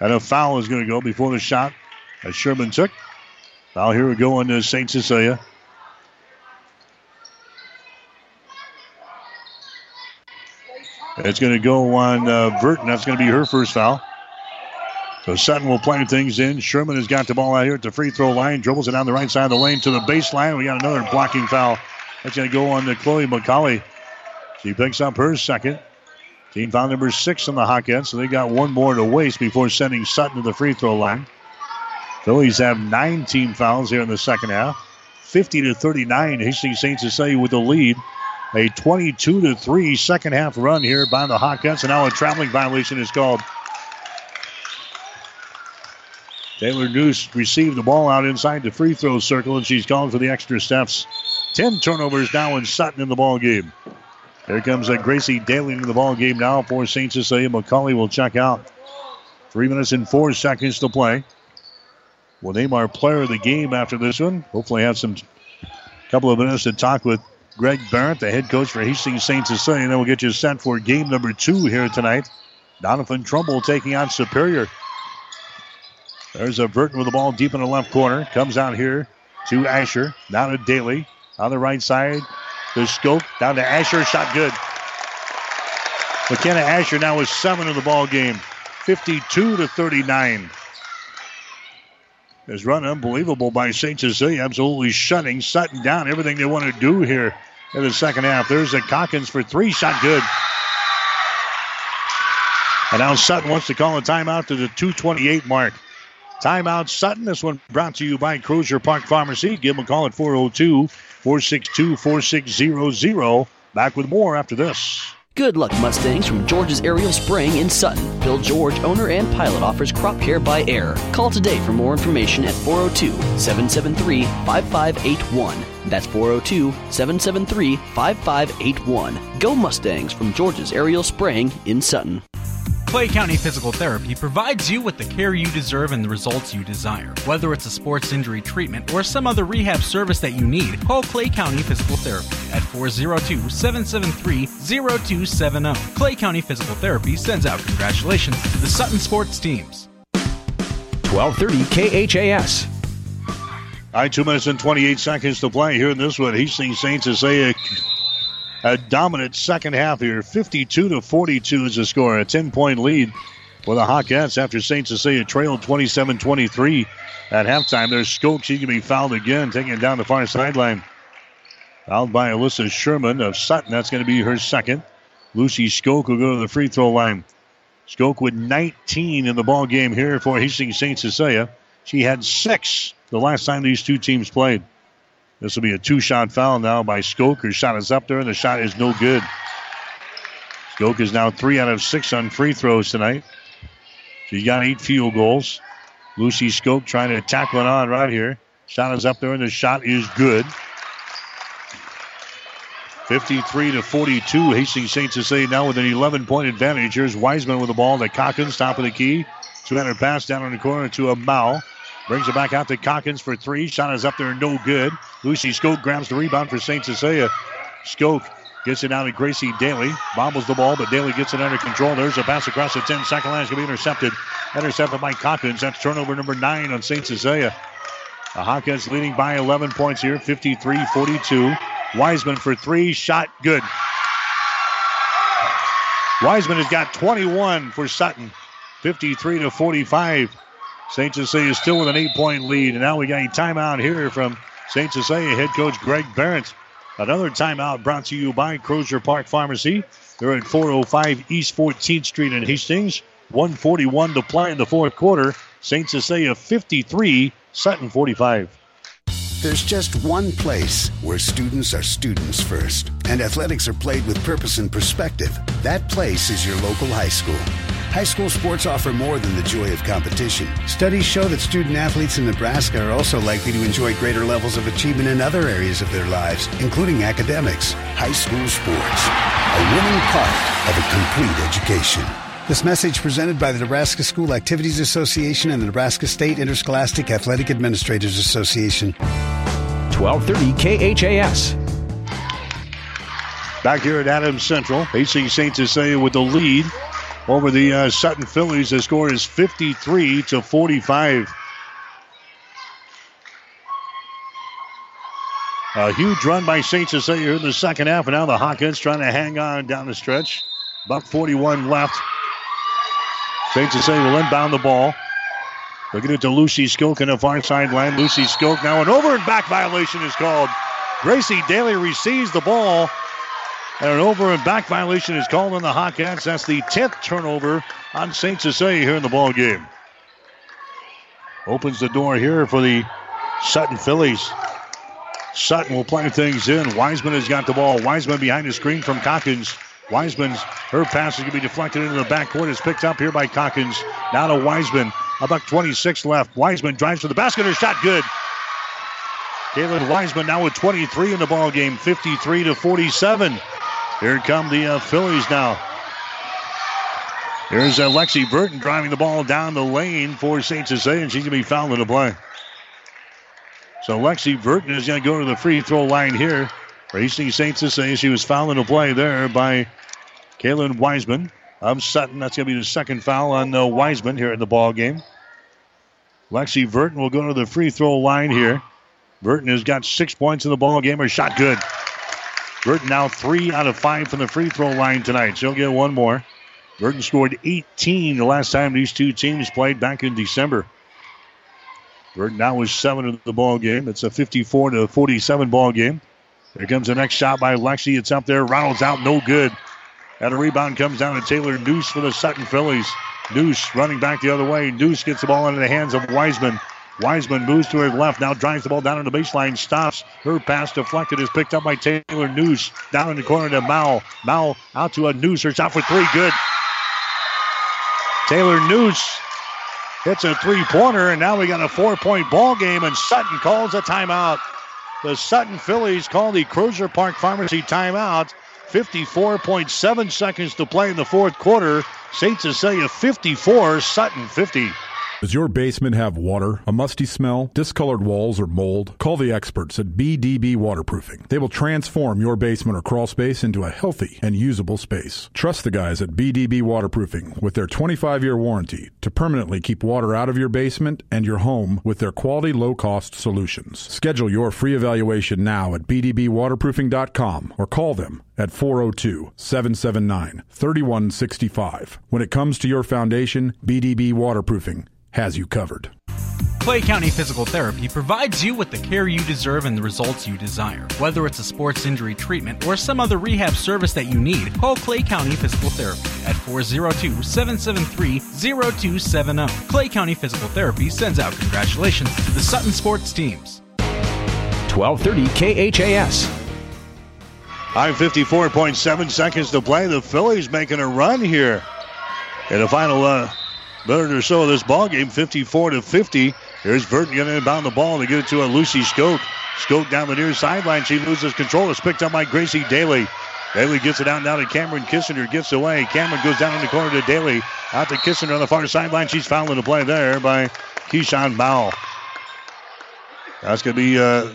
and a foul is going to go before the shot that Sherman took. Now here we go into St. Cecilia. It's going to go on uh, Burton. That's going to be her first foul. So Sutton will play things in. Sherman has got the ball out here at the free throw line, dribbles it down the right side of the lane to the baseline. We got another blocking foul. That's going to go on to Chloe McCauley. She picks up her second. Team foul number six on the Hawkettes, so they got one more to waste before sending Sutton to the free throw line. Fillies have nine team fouls here in the second half. 50 to 39. Hastings St. Cecilia with the lead. A 22 to 3 second half run here by the Hawkettes, and now a traveling violation is called. Taylor Noose received the ball out inside the free throw circle, and she's called for the extra steps. Ten turnovers now in Sutton in the ball game. Here comes Gracie Daly in the ball game now for St. Cecilia. McCauley will check out. Three minutes and four seconds to play. We'll name our player of the game after this one. Hopefully, have some couple of minutes to talk with Greg Barrett, the head coach for Hastings St. Cecilia. And then we'll get you set for game number two here tonight. Doniphan Trumbull taking on Superior. There's a Burton with the ball deep in the left corner. Comes out here to Asher. Now to Daly. On the right side, the scope. Down to Asher. Shot good. McKenna Asher now is seven in the ball game. 52 to 39. This run unbelievable by St. Cecilia. Absolutely shutting Sutton down. Everything they want to do here in the second half. There's a Calkins for three. Shot good. And now Sutton wants to call a timeout to the 228 mark. Timeout Sutton. This one brought to you by Crozier Park Pharmacy. Give them a call at 402 462 4600. Back with more after this. Good luck, Mustangs, from George's Aerial Spraying in Sutton. Bill George, owner and pilot, offers crop care by air. Call today for more information at 402 773 5581. That's 402 773 5581. Go Mustangs from George's Aerial Spraying in Sutton. Clay County Physical Therapy provides you with the care you deserve and the results you desire. Whether it's a sports injury treatment or some other rehab service that you need, call Clay County Physical Therapy at 402 773 0270. Clay County Physical Therapy sends out congratulations to the Sutton sports teams. 1230 KHAS. All right, two minutes and 28 seconds to play here in this one. Hastings St. Cecilia a dominant second half here. 52 to 42 is the score. A 10 point lead for the Hawkettes after St. Cecilia trailed 27 23 at halftime. There's Skokes. He can be fouled again, taking it down the far sideline. Fouled by Alyssa Sherman of Sutton. That's going to be her second. Lucy Skoke will go to the free throw line. Skoke with 19 in the ball game here for Hastings St. Cecilia. She had six the last time these two teams played. This will be a two shot foul now by Skoke. Her shot is up there, and the shot is no good. Skoke is now three out of six on free throws tonight. She's got eight field goals. Lucy Skoke trying to attack one on right here. Shot is up there, and the shot is good. 53 to 42. Hastings St. Cecilia now with an 11 point advantage. Here's Wiseman with the ball to Calkins, top of the key. 200 pass down in the corner to a Mao. Brings it back out to Calkins for three. Shot is up there, no good. Lucy Skoke grabs the rebound for St. Cecilia. Skoke gets it out to Gracie Daly. Bobbles the ball, but Daly gets it under control. There's a pass across the 10 second line. It's going to be intercepted. Intercepted by Calkins. That's turnover number nine on St. Cecilia. The Hawkettes leading by 11 points here, 53 42. Wiseman for three. Shot good. Wiseman has got 21 for Sutton, 53 to 45. St. Cecilia is still with an eight point lead. And now we got a timeout here from St. Cecilia head coach Greg Barrett. Another timeout brought to you by Crozier Park Pharmacy. They're at 405 East 14th Street in Hastings. 141 to play in the fourth quarter. St. Cecilia 53, Sutton 45. There's just one place where students are students first, and athletics are played with purpose and perspective. That place is your local high school. High school sports offer more than the joy of competition. Studies show that student athletes in Nebraska are also likely to enjoy greater levels of achievement in other areas of their lives, including academics. High school sports, a winning part of a complete education. This message presented by the Nebraska School Activities Association and the Nebraska State Interscholastic Athletic Administrators Association. 1230 KHAS. Back here at Adams Central, Hastings St. Cecilia with the lead over the uh, Sutton Fillies. The score is 53 to 45. A huge run by St. Cecilia in the second half, and now the Hawkettes trying to hang on down the stretch. Buck 41 left. St. Cecilia will inbound the ball. Looking at it to Lucy Skoke on the far sideline. Lucy Skoke now an over and back violation is called. Gracie Daly receives the ball. And an over and back violation is called on the Hawkettes. That's the 10th turnover on St. Cecilia here in the ball game. Opens the door here for the Sutton Fillies. Sutton will play things in. Wiseman has got the ball. Wiseman behind the screen from Calkins. Wiseman's her pass is going to be deflected into the backcourt. It's picked up here by Calkins. Now to Wiseman. About 26 left. Wiseman drives to the basket. Her shot good. Kaylin Wiseman now with 23 in the ball game, 53 to 47. Here come the uh, Fillies now. Here's uh, Lexi Burton driving the ball down the lane for St. Cecilia, and she's going to be fouled in the play. So Lexi Burton is going to go to the free throw line here. Racing St. Cecilia, she was fouled in the play there by Kaylin Wiseman of Sutton. That's going to be the second foul on uh, Wiseman here in the ball game. Lexi Burton will go to the free throw line here. Burton has got six points in the ball game. Her shot good. Burton now three out of five from the free throw line tonight. She'll get one more. Burton scored 18 the last time these two teams played back in December. Burton now is seven in the ball game. It's a 54 to 47 ball game. Here comes the next shot by Lexi. It's up there. Ronald's out, no good. And a rebound comes down to Taylor Noose for the Sutton Fillies. Noose running back the other way. Noose gets the ball into the hands of Wiseman. Wiseman moves to her left, now drives the ball down on the baseline, stops. Her pass deflected is picked up by Taylor Noose. Down in the corner to Mao. Mao out to a Noose. Her shot for three, good. Taylor Noose hits a three pointer, and now we got a four point ball game, and Sutton calls a timeout. The Sutton Fillies call the Crozier Park Pharmacy timeout. 54.7 seconds to play in the fourth quarter. St. Cecilia 54, Sutton 50. Does your basement have water, a musty smell, discolored walls, or mold? Call the experts at BDB Waterproofing. They will transform your basement or crawl space into a healthy and usable space. Trust the guys at BDB Waterproofing with their 25 year warranty to permanently keep water out of your basement and your home with their quality low cost solutions. Schedule your free evaluation now at BDBWaterproofing.com or call them at 402 779 3165. When it comes to your foundation, BDB Waterproofing has you covered. Clay County Physical Therapy provides you with the care you deserve and the results you desire. Whether it's a sports injury treatment or some other rehab service that you need, call Clay County Physical Therapy at 402 773 0270. Clay County Physical Therapy sends out congratulations to the Sutton sports teams. 1230 KHAS. I'm 54.7 seconds to play. The Fillies making a run here in the final uh, minute or so of this ball game, 54 to 50. Here's Burton going to inbound the ball to get it to a Lucy Skoke. Skoke down the near sideline. She loses control. It's picked up by Gracie Daly. Daly gets it out now to Cameron Kissinger. Gets away. Cameron goes down in the corner to Daly. Out to Kissinger on the far sideline. She's fouling the play there by Keyshawn Mao. That's going to be uh,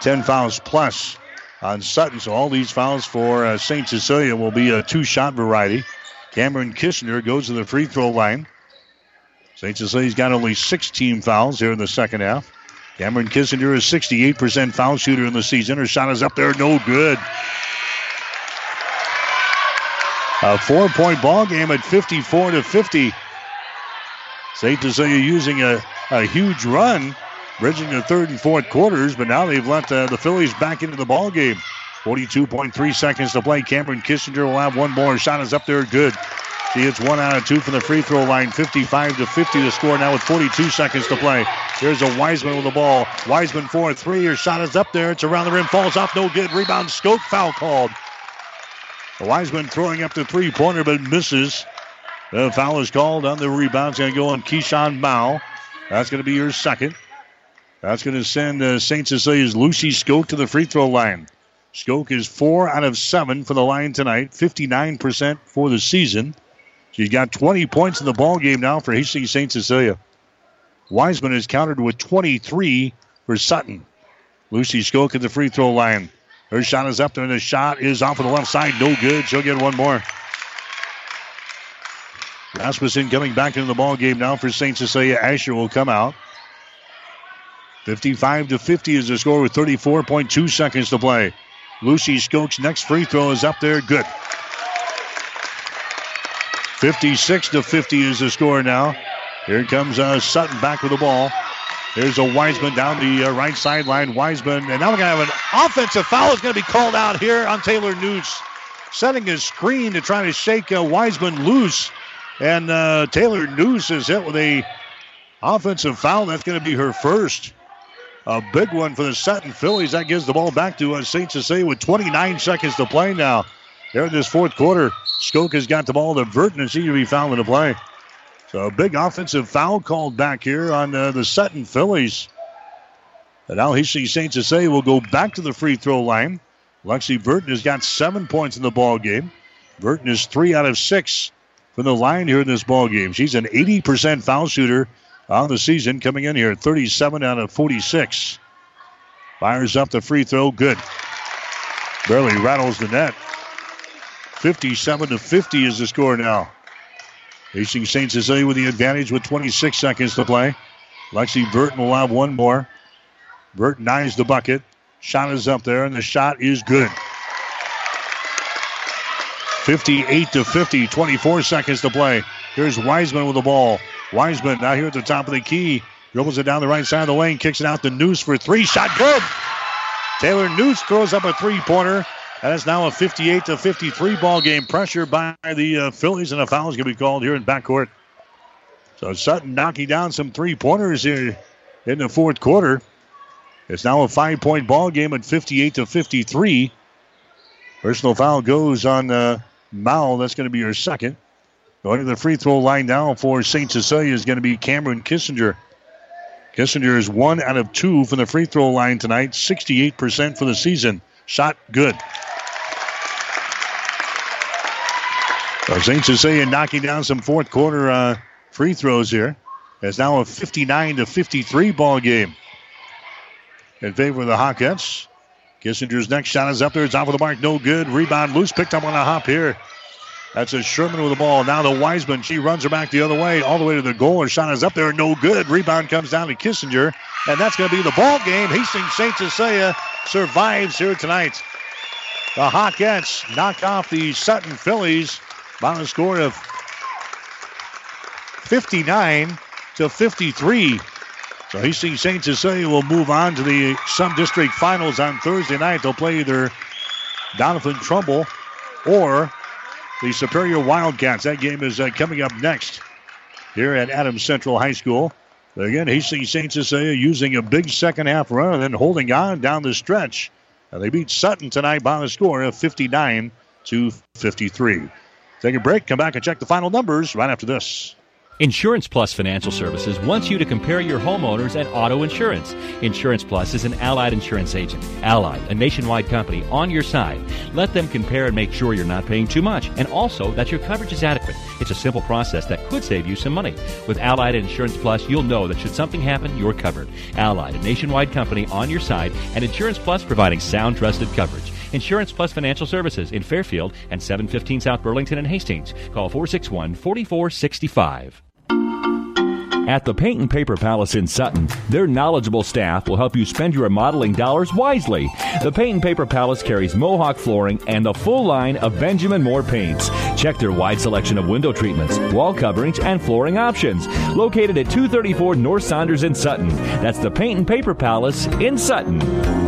10 fouls plus on Sutton. So all these fouls for uh, St. Cecilia will be a two shot variety. Cameron Kissinger goes to the free throw line. St. Cecilia's got only six team fouls here in the second half. Cameron Kissinger is 68% foul shooter in the season. Her shot is up there, no good. A four point ball game at 54 to 50. St. Cecilia using a, a huge run, bridging the third and fourth quarters, but now they've let uh, the Fillies back into the ball game. 42.3 seconds to play. Cameron Kissinger will have one more. Shot is up there, good. She hits one out of two from the free throw line. 55 to 50 to score now with 42 seconds to play. Here's a Wiseman with the ball. Wiseman for a three. Her shot is up there. It's around the rim. Falls off. No good. Rebound. Skoke foul called. Wiseman throwing up the three pointer but misses. The foul is called on the rebound. It's going to go on Keyshawn Mao. That's going to be your second. That's going to send uh, St. Cecilia's Lucy Skoke to the free throw line. Skoke is four out of seven for the line tonight, 59% for the season. She's got 20 points in the ball game now for Hastings St. Cecilia. Wiseman is countered with 23 for Sutton. Lucy Skoke at the free throw line. Her shot is up there, and the shot is off of the left side. No good. She'll get one more. Rasmussen coming back into the ball game now for St. Cecilia. Asher will come out. 55 to 50 is the score with 34.2 seconds to play. Lucy Skoke's next free throw is up there. Good. 56 to 50 is the score now. Here comes uh, Sutton back with the ball. There's a Wiseman down the uh, right sideline. Wiseman, and now we're going to have an offensive foul is going to be called out here on Taylor Noose, Setting his screen to try to shake uh, Wiseman loose. And uh, Taylor Noose is hit with a offensive foul. That's going to be her first. A big one for the Sutton Fillies. That gives the ball back to uh, St. Cecilia with 29 seconds to play now. There in this fourth quarter, Skoke has got the ball to Burton and seems to be fouling the play. So a big offensive foul called back here on uh, the Sutton Fillies. And now Hastings St. Cecilia will go back to the free throw line. Lexi Burton has got seven points in the ball game. Burton is three out of six from the line here in this ball game. She's an 80% foul shooter on the season, coming in here 37 out of 46. Fires up the free throw, good. Barely rattles the net. 57 to 50 is the score now. Hastings St. Cecilia with the advantage with 26 seconds to play. Lexi Burton will have one more. Burton nines the bucket. Shot is up there, and the shot is good. 58 to 50, 24 seconds to play. Here's Wiseman with the ball. Wiseman now here at the top of the key. Dribbles it down the right side of the lane, kicks it out to Noose for three. Shot good. Taylor Noose throws up a three pointer. That is now a 58 to 53 ball game. Pressure by the uh, Fillies, and a foul is going to be called here in backcourt. So Sutton knocking down some three pointers here in the fourth quarter. It's now a five point ball game at 58 to 53. Personal foul goes on uh, Mao. That's going to be your second. Going to the free throw line now for St. Cecilia is going to be Cameron Kissinger. Kissinger is one out of two from the free throw line tonight, 68% for the season. Shot good. So St. Cecilia knocking down some fourth quarter uh, free throws here. It's now a 59 to 53 ball game in favor of the Hawkettes. Kissinger's next shot is up there. It's off of the mark. No good. Rebound loose. Picked up on a hop here. That's a Sherman with the ball. Now the Wiseman. She runs her back the other way, all the way to the goal. Her shot is up there. No good. Rebound comes down to Kissinger. And that's going to be the ball game. Hastings St. Cecilia survives here tonight. The Hawkettes knock off the Sutton Fillies by a score of 59 to 53. So Hastings St. Cecilia will move on to the Sub District Finals on Thursday night. They'll play either Doniphan Trumbull or the Superior Wildcats. That game is uh, coming up next here at Adams Central High School. Again, Hastings St. Cecilia using a big second half run and then holding on down the stretch. And they beat Sutton tonight by a score of 59 to 53. Take a break, come back and check the final numbers right after this. Insurance Plus Financial Services wants you to compare your homeowners and auto insurance. Insurance Plus is an allied insurance agent. Allied, a nationwide company, on your side. Let them compare and make sure you're not paying too much, and also that your coverage is adequate. It's a simple process that could save you some money. With Allied Insurance Plus, you'll know that should something happen, you're covered. Allied, a nationwide company on your side, and Insurance Plus providing sound, trusted coverage. Insurance Plus Financial Services in Fairfield and 715 South Burlington and Hastings. Call 461 4465. At the Paint and Paper Palace in Sutton, their knowledgeable staff will help you spend your remodeling dollars wisely. The Paint and Paper Palace carries Mohawk flooring and a full line of Benjamin Moore paints. Check their wide selection of window treatments, wall coverings, and flooring options. Located at 234 North Saunders in Sutton. That's the Paint and Paper Palace in Sutton.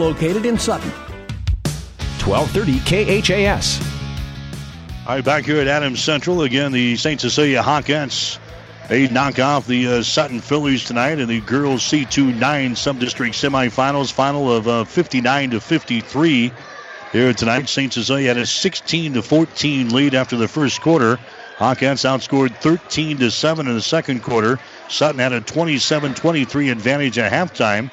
located in Sutton. 1230 KHAS. All right, back here at Adams Central again. The St. Cecilia Hawkettes they knock off the uh, Sutton Fillies tonight in the girls C2 9 sub-district semifinals. Final of uh, 59 to 53 here tonight. St. Cecilia had a 16 to 14 lead after the first quarter. Hawkettes outscored 13 to 7 in the second quarter. Sutton had a 27-23 advantage at halftime.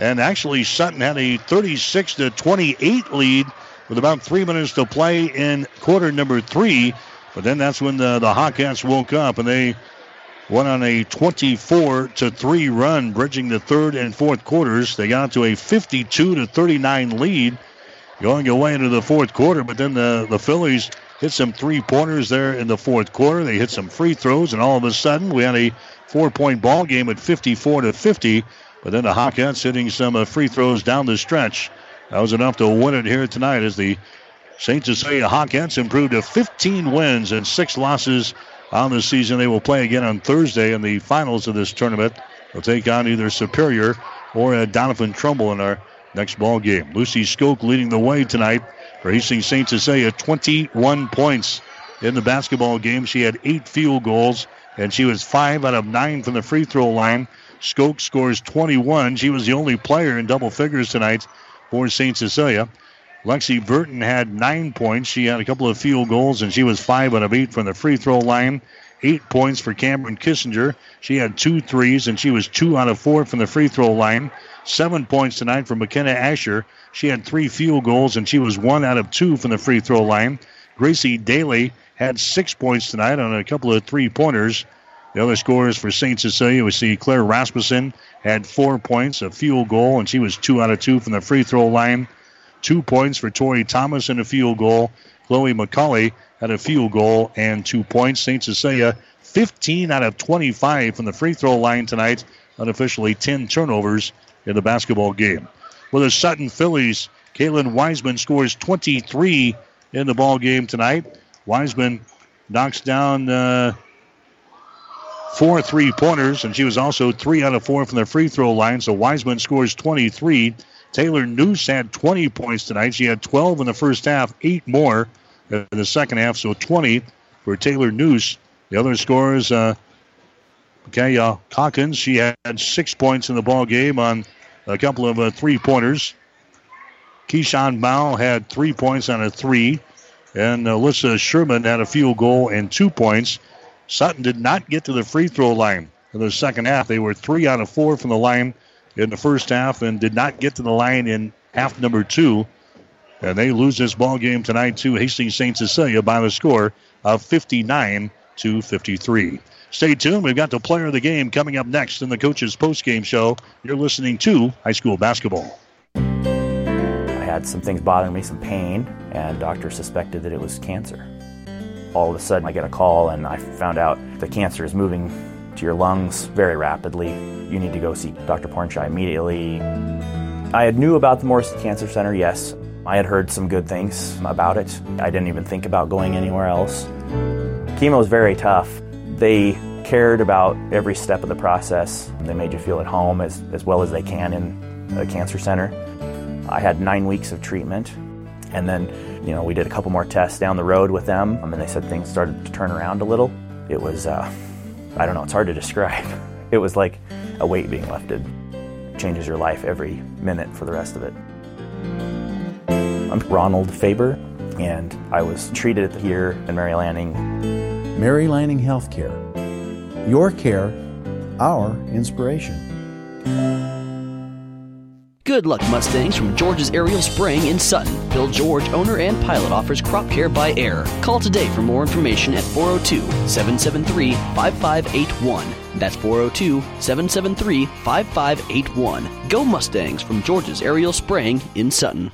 And actually, Sutton had a 36 to 28 lead with about three minutes to play in quarter number three. But then that's when the, the Hawkettes woke up and they went on a 24 to 3 run, bridging the third and fourth quarters. They got to a 52 to 39 lead going away into the fourth quarter. But then the, the Fillies hit some three pointers there in the fourth quarter. They hit some free throws, and all of a sudden we had a four point ball game at 54 to 50. But then the Hawkettes hitting some uh, free throws down the stretch. That was enough to win it here tonight as the St. Cecilia Hawkettes improved to 15 wins and six losses on the season. They will play again on Thursday in the finals of this tournament. They'll take on either Superior or uh, Doniphan Trumbull in our next ball game. Lucy Skoke leading the way tonight Hastings St. Cecilia, 21 points in the basketball game. She had eight field goals, and she was five out of nine from the free throw line. Skoke scores 21. She was the only player in double figures tonight for St. Cecilia. Lexi Burton had nine points. She had a couple of field goals, and she was five out of eight from the free throw line. Eight points for Cameron Kissinger. She had two threes, and she was two out of four from the free throw line. Seven points tonight for McKenna Asher. She had three field goals, and she was one out of two from the free throw line. Gracie Daly had six points tonight on a couple of three pointers. The other scorers for St. Cecilia, we see Claire Rasmussen had four points, a field goal, and she was two out of two from the free throw line. Two points for Tori Thomas and a field goal. Chloe McCauley had a field goal and two points. St. Cecilia, 15 out of 25 from the free throw line tonight. Unofficially, 10 turnovers in the basketball game. For the Sutton Fillies, Caitlin Wiseman scores 23 in the ball game tonight. Wiseman knocks down uh, four three pointers, and she was also three out of four from the free throw line. So Wiseman scores 23. Taylor Noose had 20 points tonight. She had 12 in the first half, eight more in the second half, so 20 for Taylor Noose. The other scorers, uh, okay, uh, Calkins, she had six points in the ball game on a couple of uh, three pointers. Keyshawn Mao had three points on a three, and Alyssa Sherman had a field goal and two points. Sutton did not get to the free throw line in the second half. They were three out of four from the line in the first half and did not get to the line in half number two. And they lose this ball game tonight to Hastings St. Cecilia by the score of 59 to 53. Stay tuned. We've got the player of the game coming up next in the coach's post-game show. You're listening to high school basketball. I had some things bothering me, some pain, and doctor suspected that it was cancer. All of a sudden, I get a call, and I found out the cancer is moving to your lungs very rapidly. You need to go see Dr. Pornchai immediately. I had knew about the Morris Cancer Center, yes. I had heard some good things about it. I didn't even think about going anywhere else. Chemo is very tough. They cared about every step of the process. They made you feel at home as, as well as they can in a cancer center. I had nine weeks of treatment, and then, you know, we did a couple more tests down the road with them, and they said things started to turn around a little. It was, uh, I don't know, it's hard to describe. It was like a weight being lifted. It changes your life every minute for the rest of it. I'm Ronald Faber, and I was treated here in Mary Lanning. Mary Lanning Healthcare. Your care, our inspiration. Good luck, Mustangs, from George's Aerial Spraying in Sutton. Bill George, owner and pilot, offers crop care by air. Call today for more information at 402 773 5581. That's 402 773 5581. Go Mustangs from George's Aerial Spraying in Sutton.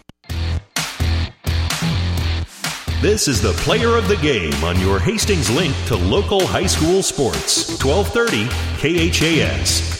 This is the player of the game on your Hastings link to local high school sports. 1230 KHAS.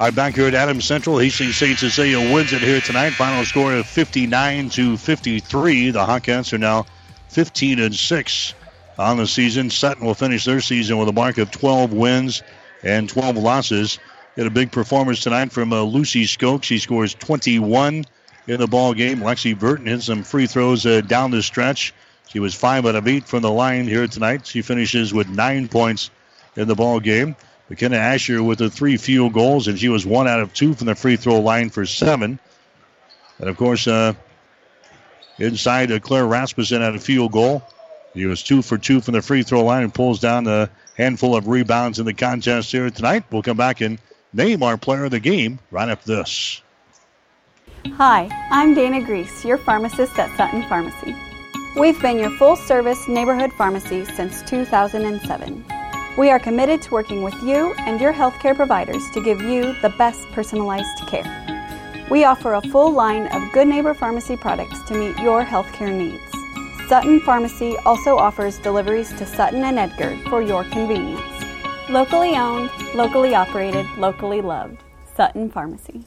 Right, back here at Adams Central, Hastings St. Cecilia wins it here tonight. Final score of 59 to 53. The Hawkettes are now 15 and 6 on the season. Sutton will finish their season with a mark of 12 wins and 12 losses. Had a big performance tonight from uh, Lucy Skoke. She scores 21 in the ball game. Lexi Burton hit some free throws uh, down the stretch. She was five out of eight from the line here tonight. She finishes with nine points in the ball game. McKenna Asher with the three field goals, and she was one out of two from the free throw line for seven. And of course, uh, inside uh, Claire Rasmussen had a field goal. He was two for two from the free throw line and pulls down a handful of rebounds in the contest here tonight. We'll come back and name our player of the game right after this. Hi, I'm Dana Grease, your pharmacist at Sutton Pharmacy. We've been your full service neighborhood pharmacy since 2007. We are committed to working with you and your healthcare providers to give you the best personalized care. We offer a full line of Good Neighbor Pharmacy products to meet your healthcare needs. Sutton Pharmacy also offers deliveries to Sutton and Edgar for your convenience. Locally owned, locally operated, locally loved. Sutton Pharmacy.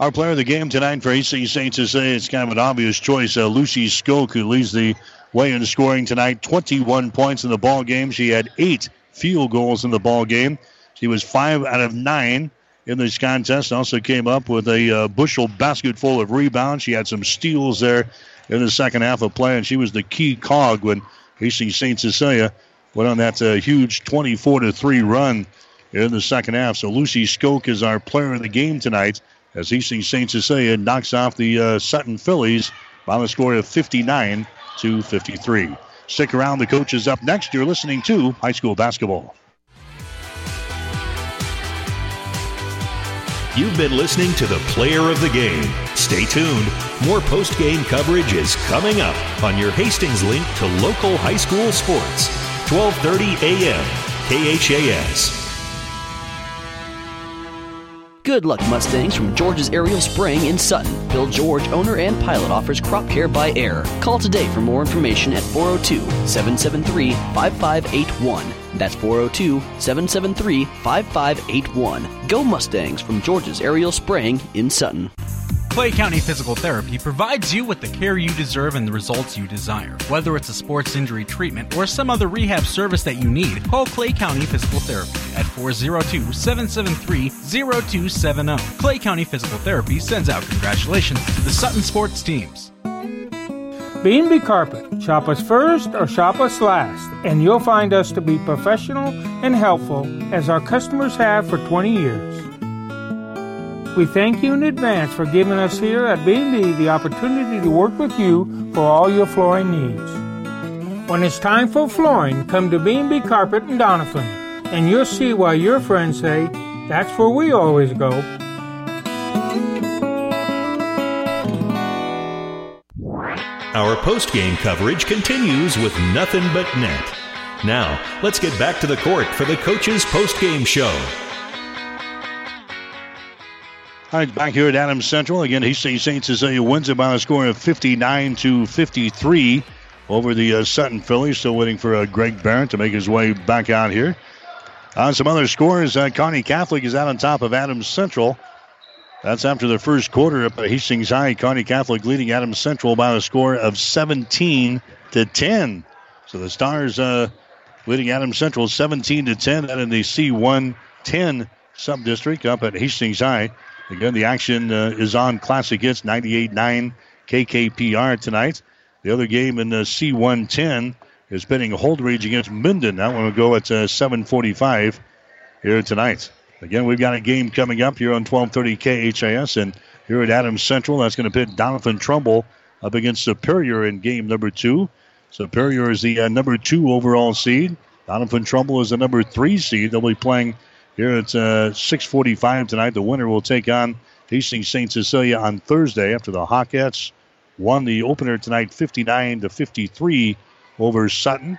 Our player of the game tonight for AC St. Cecilia, it's kind of an obvious choice. Uh, Lucy Skoke, who leads the in scoring tonight, 21 points in the ball game. She had eight field goals in the ball game. She was five out of nine in this contest. Also came up with a uh, bushel basket full of rebounds. She had some steals there in the second half of play, and she was the key cog when AC St. Cecilia went on that uh, huge 24 to three run in the second half. So Lucy Skoke is our player of the game tonight as AC St. Cecilia knocks off the uh, Sutton Fillies by the score of 59 to 53. Stick around. The coach is up next. You're listening to high school basketball. You've been listening to the player of the game. Stay tuned. More post game coverage is coming up on your Hastings link to local high school sports. 1230 a.m. KHAS. Good luck, Mustangs, from George's Aerial Spraying in Sutton. Bill George, owner and pilot, offers crop care by air. Call today for more information at 402 773 5581. That's 402 773 5581. Go Mustangs from George's Aerial Spraying in Sutton. Clay County Physical Therapy provides you with the care you deserve and the results you desire. Whether it's a sports injury treatment or some other rehab service that you need, call Clay County Physical Therapy at 402 773 0270. Clay County Physical Therapy sends out congratulations to the Sutton sports teams. B&B Carpet. Shop us first or shop us last, and you'll find us to be professional and helpful as our customers have for 20 years. We thank you in advance for giving us here at B&B the opportunity to work with you for all your flooring needs. When it's time for flooring, come to B&B Carpet in Doniphan, and you'll see why your friends say, that's where we always go. Our post game coverage continues with nothing but net. Now, let's get back to the court for the coach's post game show. All right, back here at Adams Central. Again, Hastings St. Cecilia wins it by a score of 59 to 53 over the uh, Sutton Fillies. Still waiting for uh, Greg Barrett to make his way back out here. On some other scores, uh, Kearney Catholic is out on top of Adams Central. That's after the first quarter up at Hastings High. Kearney Catholic leading Adams Central by a score of 17 to 10. So the Stars uh, leading Adams Central 17 to 10 out in the C110 sub district up at Hastings High. Again, the action uh, is on Classic Hits 98.9 KKPR tonight. The other game in the C110 is pitting Holdrege against Minden. That one will go at uh, 7:45 here tonight. Again, we've got a game coming up here on 12:30 KHAS and here at Adams Central, that's going to pit Doniphan Trumbull up against Superior in game number two. Superior is the uh, number two overall seed. Doniphan Trumbull is the number three seed. They'll be playing here at uh, 6:45 tonight. The winner will take on Hastings St. Cecilia on Thursday after the Hawkettes won the opener tonight 59 to 53 over Sutton.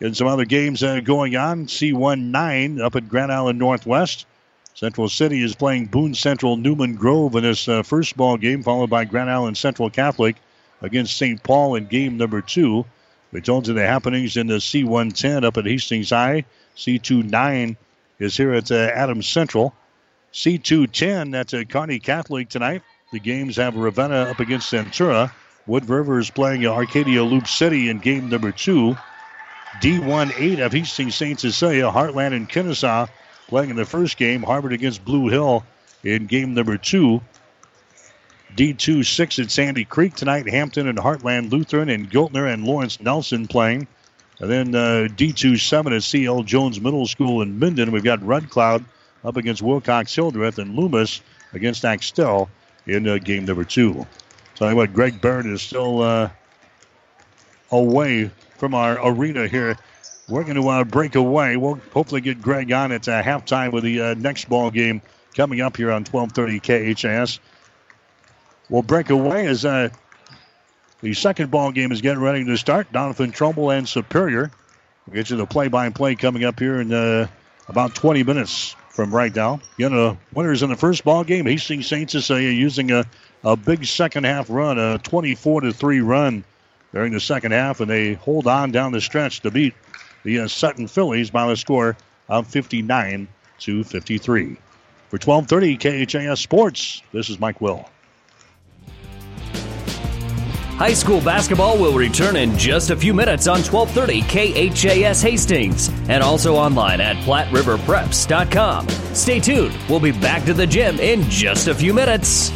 And some other games uh, going on. C1-9 up at Grand Island Northwest. Central City is playing Boone Central Newman Grove in this uh, first ball game, followed by Grand Island Central Catholic against St. Paul in game number two. We told you the happenings in the C110 up at Hastings High. C2-9 is here at uh, Adams Central. C2-10, that's at Kearney Catholic tonight. The games have Ravenna up against Centura. Wood River is playing Arcadia Loop City in game number two. D1-8 of Hastings St. Cecilia, Heartland and Kenesaw playing in the first game. Harvard against Blue Hill in game number two. D2-6 at Sandy Creek tonight. Hampton and Heartland Lutheran and Giltner and Lawrence Nelson playing. And then uh, D2-7 at CL Jones Middle School in Minden. We've got Red Cloud up against Wilcox Hildreth and Loomis against Axtell in uh, game number two. You what, Greg Barrett is still uh, away from our arena here. We're going to uh, break away. We'll hopefully get Greg on at uh, halftime with the uh, next ball game coming up here on 1230 KHAS. We'll break away as the second ball game is getting ready to start. Doniphan Trumbull and Superior. We'll get you the play-by-play coming up here in uh, about 20 minutes from right now. You know, winners in the first ball game, Hastings St. Cecilia using a, a big second half run, a 24 to 3 run during the second half, and they hold on down the stretch to beat the uh, Sutton Fillies by the score of 59 to 53. For 1230 KHAS Sports, this is Mike Will. High school basketball will return in just a few minutes on 1230 KHAS Hastings and also online at PlatteRiverPreps.com. Stay tuned. We'll be back to the gym in just a few minutes.